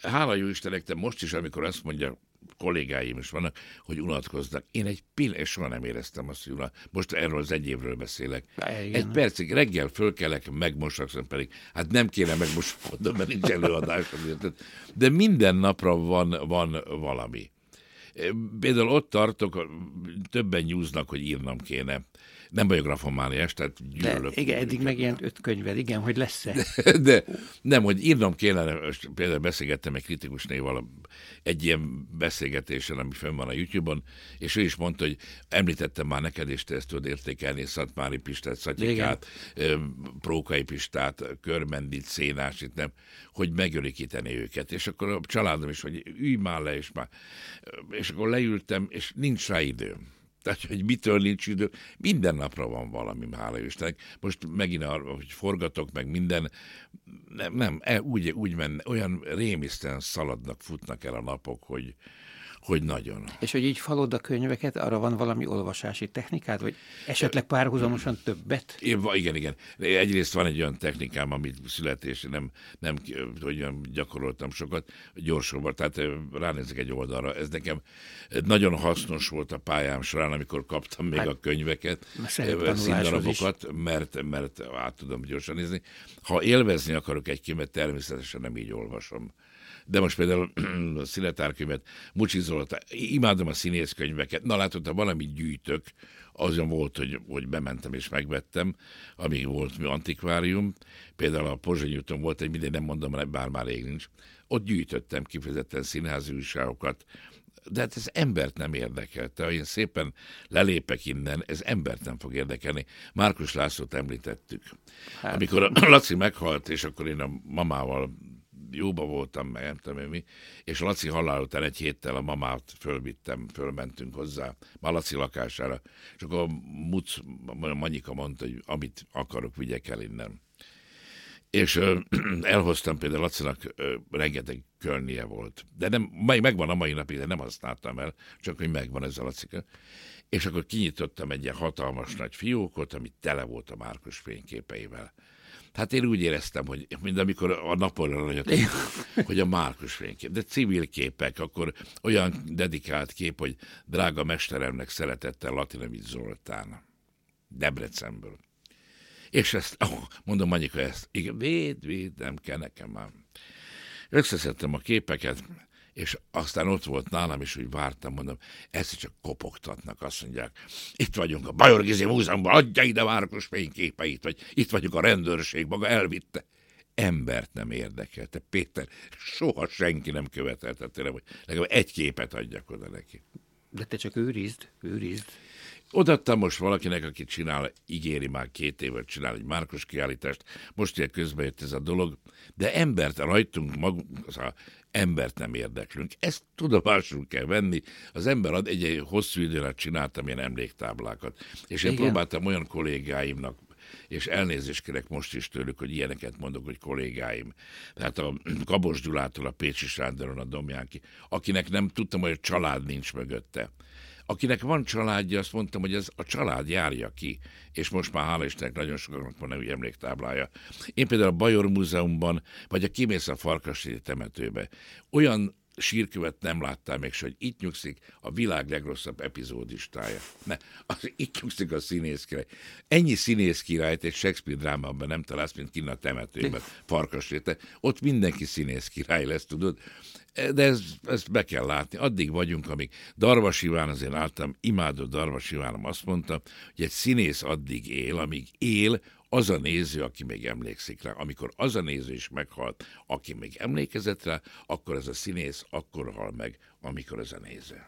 hála jó Istennek, te most is, amikor azt mondja, kollégáim is vannak, hogy unatkoznak. Én egy pillanat, és soha nem éreztem azt, hogy unat. Most erről az egy évről beszélek. Igen. Egy percig reggel fölkelek, megmosak, pedig hát nem kéne megmoskodnom, mert nincs előadás. De minden napra van, van valami. Például ott tartok, többen nyúznak, hogy írnom kéne nem vagyok grafomániás, tehát gyűlölök. De, igen, eddig megjelent öt könyved, igen, hogy lesz-e? De, de nem, hogy írnom kéne, például beszélgettem egy kritikusnéval egy ilyen beszélgetésen, ami fönn van a YouTube-on, és ő is mondta, hogy említettem már neked, és te ezt tudod értékelni, Szatmári Pistát, Szatyikát, Prókai Pistát, Körmendit, Szénásit, nem, hogy megörikíteni őket. És akkor a családom is, hogy ülj már le, és már, és akkor leültem, és nincs rá időm tehát, hogy mitől nincs idő, minden napra van valami, hála Istennek. Most megint arra, hogy forgatok, meg minden, nem, nem e, úgy, úgy menne, olyan rémisztően szaladnak, futnak el a napok, hogy, hogy nagyon. És hogy így falod a könyveket, arra van valami olvasási technikád, vagy esetleg párhuzamosan többet? Én, igen, igen. Egyrészt van egy olyan technikám, amit születés nem, nem hogy gyakoroltam sokat, gyorsulva, tehát ránézek egy oldalra. Ez nekem nagyon hasznos volt a pályám során, amikor kaptam még hát, a könyveket, színdarabokat, mert, mert át tudom gyorsan nézni. Ha élvezni akarok egy könyvet, természetesen nem így olvasom de most például a színetárkönyvet, Mucsi Zoltán, imádom a színészkönyveket, na látod, ha valamit gyűjtök, azon volt, hogy, hogy bementem és megvettem, amíg volt mi antikvárium, például a Pozsony úton volt egy, minden nem mondom, bár már rég nincs, ott gyűjtöttem kifejezetten színházi újságokat, de hát ez embert nem érdekel. Ha én szépen lelépek innen, ez embert nem fog érdekelni. Márkus Lászlót említettük. Hát. Amikor a Laci meghalt, és akkor én a mamával jóba voltam, meg nem tudom én mi, és Laci halál után egy héttel a mamát fölvittem, fölmentünk hozzá, a Laci lakására, és akkor Muc, Manyika mondta, hogy amit akarok, vigyek el innen. És ö, elhoztam például Lacinak ö, rengeteg kölnie volt. De nem, megvan a mai napig, de nem használtam el, csak hogy megvan ez a Lacika. És akkor kinyitottam egy ilyen hatalmas nagy fiókot, ami tele volt a Márkus fényképeivel. Hát én úgy éreztem, hogy mint amikor a napon hogy a Márkus fénykép, de civil képek, akkor olyan dedikált kép, hogy drága mesteremnek szeretettel Latinovic Zoltán, Debrecenből. És ezt, oh, mondom Anyika ezt, igen, véd, véd, nem kell nekem már. Összeszedtem a képeket, és aztán ott volt nálam, és úgy vártam, mondom, ezt csak kopogtatnak, azt mondják, itt vagyunk a Bajor Gizi Múzeumban, adja ide Márkus fényképeit, vagy itt vagyunk a rendőrség, maga elvitte. Embert nem érdekelte. Péter, soha senki nem követelte tőlem, hogy legalább egy képet adjak oda neki. De te csak őrizd, őrizd. Odaadtam most valakinek, aki csinál, ígéri már két évet csinál egy Márkos kiállítást, most ilyen közben jött ez a dolog, de embert rajtunk magunk, az a embert nem érdeklünk. Ezt tudomásul kell venni. Az ember ad egy, egy hosszú időre csináltam ilyen emléktáblákat. És én Igen. próbáltam olyan kollégáimnak és elnézést kérek most is tőlük, hogy ilyeneket mondok, hogy kollégáim. Tehát a Kabos Gyulától a Pécsi Sándoron a Domjánki, akinek nem tudtam, hogy a család nincs mögötte. Akinek van családja, azt mondtam, hogy ez a család járja ki, és most már hála Istennek nagyon sokaknak van nevű emléktáblája. Én például a Bajor Múzeumban, vagy a kimész a Farkastéri temetőbe, olyan sírkövet nem láttál még, hogy itt nyugszik a világ legrosszabb epizódistája. Ne, az itt nyugszik a színész király. Ennyi színész királyt egy Shakespeare drámában nem találsz, mint kinn a temetőben, farkas réte. Ott mindenki színész király lesz, tudod? De ez, ezt be kell látni. Addig vagyunk, amíg Darvas Iván, az én általam imádó Darvas Ivánom azt mondta, hogy egy színész addig él, amíg él, az a néző, aki még emlékszik rá. Amikor az a néző is meghalt, aki még emlékezett rá, akkor ez a színész akkor hal meg, amikor ez a néző.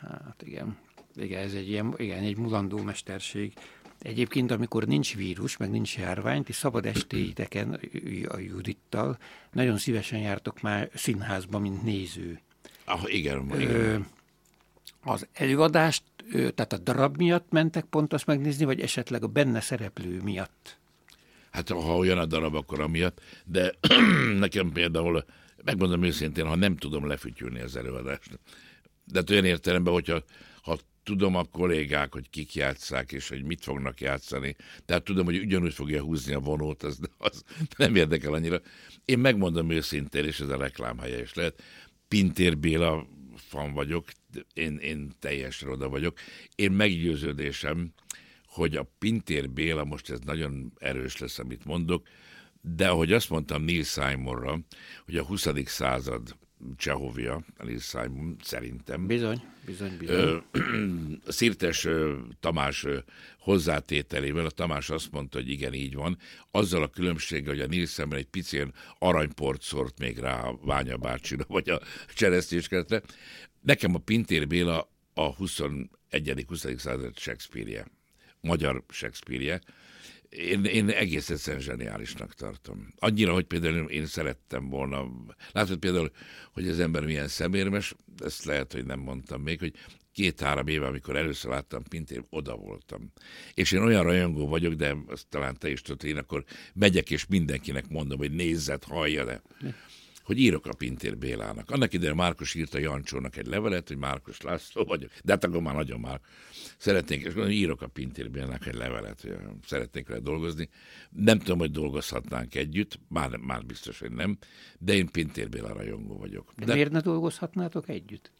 Hát igen. Igen, ez egy ilyen, igen, egy mulandó mesterség. Egyébként, amikor nincs vírus, meg nincs járvány, ti szabad estéiteken a Judittal nagyon szívesen jártok már színházba, mint néző. Ah, igen, igen. Ö, az előadást, tehát a darab miatt mentek pont azt megnézni, vagy esetleg a benne szereplő miatt? Hát ha olyan a darab, akkor amiatt, de nekem például, megmondom őszintén, ha nem tudom lefütyülni az előadást, de hát olyan értelemben, hogyha ha tudom a kollégák, hogy kik játszák, és hogy mit fognak játszani, tehát tudom, hogy ugyanúgy fogja húzni a vonót, az, az nem érdekel annyira. Én megmondom őszintén, és ez a reklámhelye is lehet, Pintér Béla fan vagyok, én, én teljesen oda vagyok. Én meggyőződésem, hogy a Pintér Béla, most ez nagyon erős lesz, amit mondok, de ahogy azt mondtam Neil Simonra, hogy a 20. század Csehovia, Neil Simon, szerintem. Bizony, bizony, bizony. Szirtes Tamás hozzátételével, a Tamás azt mondta, hogy igen, így van, azzal a különbséggel, hogy a Neil Simon egy picén aranyport szort még rá a Ványa bácsira, vagy a cseresztéskeretre. Nekem a Pintér Béla a 21. 20. század Shakespeare-je, magyar Shakespeare-je, én, én egész egyszerűen zseniálisnak tartom. Annyira, hogy például én szerettem volna, látod például, hogy az ember milyen szemérmes, ezt lehet, hogy nem mondtam még, hogy két-három éve, amikor először láttam Pintér, oda voltam. És én olyan rajongó vagyok, de azt talán te is tudod, én akkor megyek és mindenkinek mondom, hogy nézzet, hallja le hogy írok a Pintér Bélának. Annak idején Márkos írta Jancsónak egy levelet, hogy Márkos László vagyok, de hát akkor már nagyon már szeretnék, és mondom, írok a Pintér Bélának egy levelet, hogy szeretnék vele dolgozni. Nem tudom, hogy dolgozhatnánk együtt, már, már biztos, hogy nem, de én Pintér Béla rajongó vagyok. De, de miért ne dolgozhatnátok együtt?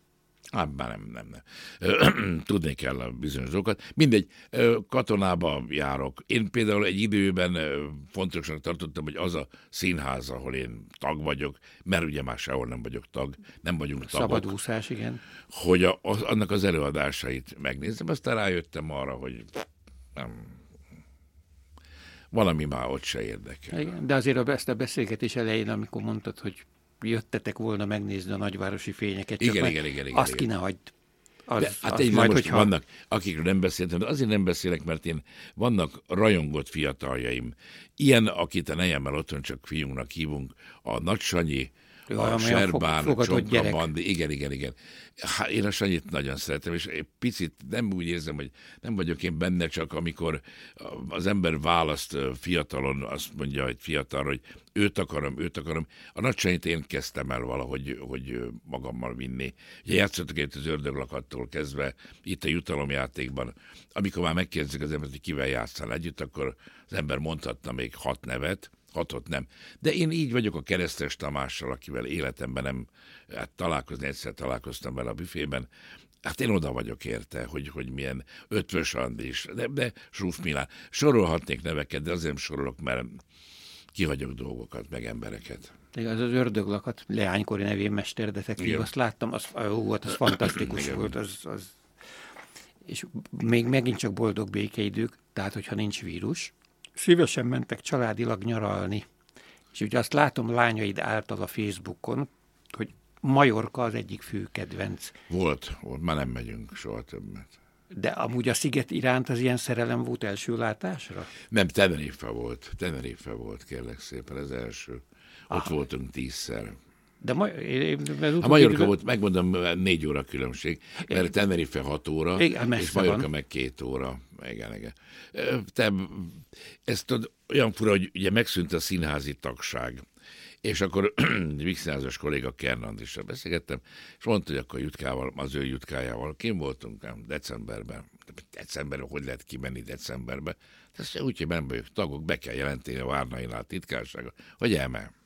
Hát már nem, nem, nem. Tudni kell a bizonyos dolgokat. Mindegy, katonába járok. Én például egy időben fontosnak tartottam, hogy az a színház, ahol én tag vagyok, mert ugye már sehol nem vagyok tag, nem vagyunk tagok. Szabadúszás, igen. Hogy a, az, annak az előadásait megnézem, aztán rájöttem arra, hogy nem, valami már ott se érdekel. Igen, de azért ezt a beszélgetés elején, amikor mondtad, hogy jöttetek volna megnézni a nagyvárosi fényeket. Csak igen, igen, igen, igen. Azt ki ne hagyd. Az, de, hát egy majd, hogyha... vannak, akikről nem beszéltem, de azért nem beszélek, mert én vannak rajongott fiataljaim. Ilyen, akit a nejemmel otthon csak fiúnknak hívunk, a Nagy Sanyi, a Serbán, a Bandi, igen, igen, igen. Hát én a Sanyit nagyon szeretem, és egy picit nem úgy érzem, hogy nem vagyok én benne, csak amikor az ember választ fiatalon, azt mondja, hogy fiatal, hogy őt akarom, őt akarom. A nagy Sanyit én kezdtem el valahogy hogy magammal vinni. Ugye játszottak itt az ördöglakattól kezdve, itt a jutalomjátékban. Amikor már megkérdezik az embert, hogy kivel játszál együtt, akkor az ember mondhatna még hat nevet, hatot nem. De én így vagyok a keresztes Tamással, akivel életemben nem hát találkozni, egyszer találkoztam vele a büfében, Hát én oda vagyok érte, hogy, hogy milyen ötvös Andis, de, de Zsúf Milán. Sorolhatnék neveket, de azért nem sorolok, mert kihagyok dolgokat, meg embereket. Az az ördöglakat, leánykori nevén mesterdetektív, azt láttam, az, ó, volt, az fantasztikus Igen. volt, az, az, és még megint csak boldog békeidők, tehát hogyha nincs vírus, szívesen mentek családilag nyaralni. És ugye azt látom lányaid által a Facebookon, hogy Majorka az egyik fő kedvenc. Volt, volt, már nem megyünk soha többet. De amúgy a sziget iránt az ilyen szerelem volt első látásra? Nem, Tenerife volt. Tenerife volt, kérlek szépen, az első. Ott ah. voltunk tízszer. De ma, én, a Majorka volt, megmondom, négy óra különbség, mert Tenerife hat óra, igen, és Majorka van. meg két óra. Igen, igen. Te, ezt tudod, olyan fura, hogy ugye megszűnt a színházi tagság. És akkor Vixnázas kolléga Kernandissal beszélgettem, és mondta, hogy akkor Jutkával, az ő Jutkájával, kim voltunk nem, decemberben. Decemberben, hogy lehet kimenni decemberben? Ez úgy, hogy nem vagyok tagok, be kell jelenteni a Várnainál titkársága, hogy elmel.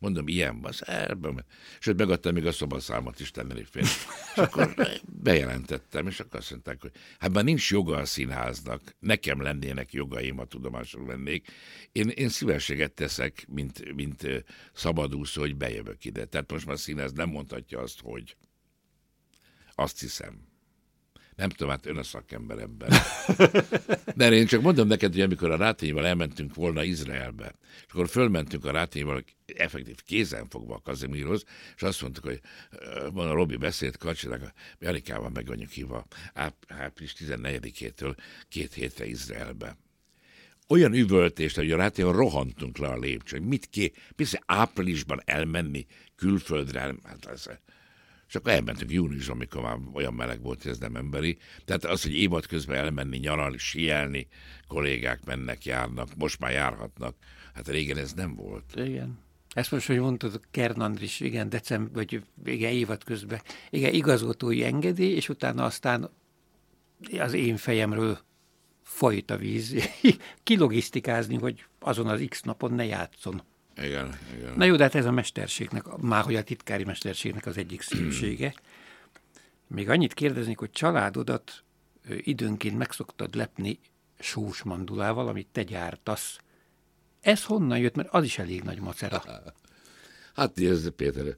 Mondom, ilyen van. Ebben. Sőt, megadtam még a szobaszámot is tenni fél. És akkor bejelentettem, és akkor azt mondták, hogy hát már nincs joga a színháznak, nekem lennének jogaim, a tudomásul lennék. Én, én szívességet teszek, mint, mint szabadúszó, hogy bejövök ide. Tehát most már a színház nem mondhatja azt, hogy azt hiszem. Nem tudom, hát ön a szakember ebben. De én csak mondom neked, hogy amikor a Rátényival elmentünk volna Izraelbe, és akkor fölmentünk a Rátényival, effektív kézen fogva a Kazimirhoz, és azt mondtuk, hogy van a Robi beszélt Kacsinak, mi Alikával meg vagyunk hívva április 14-től két hétre Izraelbe olyan üvöltést, hogy a Rátényival rohantunk le a lépcsőn. Mit ké? Persze áprilisban elmenni külföldre, hát ez, és akkor elmentünk júniusban, amikor már olyan meleg volt, hogy ez nem emberi. Tehát az, hogy évad közben elmenni, nyaralni, sielni, kollégák mennek, járnak, most már járhatnak. Hát régen ez nem volt. Igen. Ezt most, hogy mondtad, Kern Andris, igen, december, vagy igen, évad közben, igen, igazgatói engedély, és utána aztán az én fejemről folyt a víz, kilogisztikázni, hogy azon az X napon ne játszon. Igen, igen. Na jó, de hát ez a mesterségnek, már hogy a titkári mesterségnek az egyik szépsége. Még annyit kérdeznék, hogy családodat időnként megszoktad lepni sós mandulával, amit te gyártasz. Ez honnan jött, mert az is elég nagy macera. Hát ez Péter,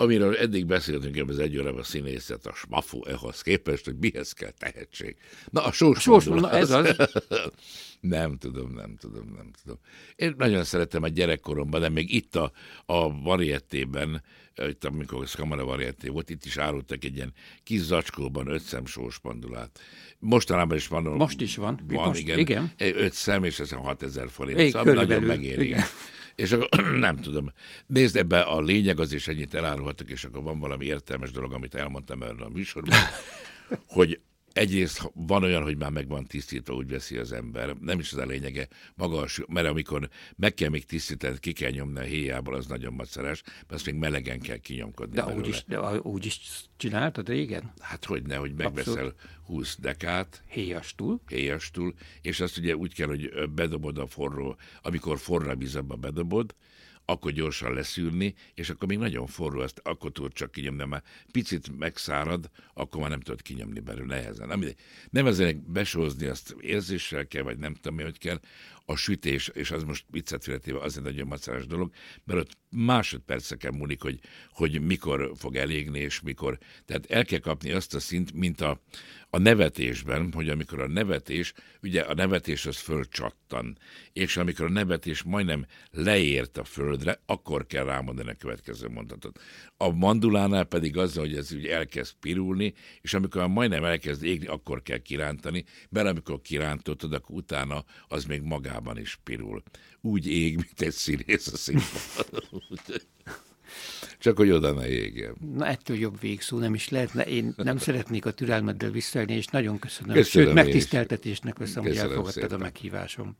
amiről eddig beszéltünk ebben az egy órában a színészet, a smafu ehhoz képest, hogy mihez kell tehetség. Na, a sós, sós na ez az. nem tudom, nem tudom, nem tudom. Én nagyon szeretem a gyerekkoromban, de még itt a, a variettében, itt amikor a kamara varietté volt, itt is árultak egy ilyen kis zacskóban öt szem sós pandulát. Mostanában is van. Most is van. Van, Most, igen. igen. Öt szem, és ez 6000 forint. Ég, szóval nagyon megéri. Igen. És akkor nem tudom. Nézd, ebbe a lényeg az is ennyit elárulhatok, és akkor van valami értelmes dolog, amit elmondtam erről a műsorban, hogy egyrészt van olyan, hogy már meg van tisztítva, úgy veszi az ember. Nem is az a lényege, maga mert amikor meg kell még tisztítani, ki kell nyomni a héjából, az nagyon macerás, mert azt még melegen kell kinyomkodni. De úgy is, de úgy is csináltad régen? Hát hogy ne, hogy megveszel Abszolút. 20 dekát. Héjastul. Héjastul, és azt ugye úgy kell, hogy bedobod a forró, amikor forró vízabba bedobod, akkor gyorsan leszűrni, és akkor még nagyon forró, ezt akkor tudod csak kinyomni, mert picit megszárad, akkor már nem tudod kinyomni belőle nehezen. Nem, nem ezért besózni, azt érzéssel kell, vagy nem tudom, hogy kell, a sütés, és az most viccet félretéve az egy nagyon macerás dolog, mert ott másodperceken múlik, hogy, hogy mikor fog elégni, és mikor. Tehát el kell kapni azt a szint, mint a, a nevetésben, hogy amikor a nevetés, ugye a nevetés az fölcsattan, és amikor a nevetés majdnem leért a földre, akkor kell rámondani a következő mondatot. A mandulánál pedig az, hogy ez ugye elkezd pirulni, és amikor majdnem elkezd égni, akkor kell kirántani, mert amikor kirántotod, akkor utána az még magában is pirul. Úgy ég, mint egy színész a színpadon. Csak hogy oda ne égjen. Na ettől jobb végszó nem is lehetne. Én nem szeretnék a türelmeddel visszaelni, és nagyon köszönöm. köszönöm Sőt, megtiszteltetésnek veszem, hogy elfogadtad szépen. a meghívásom.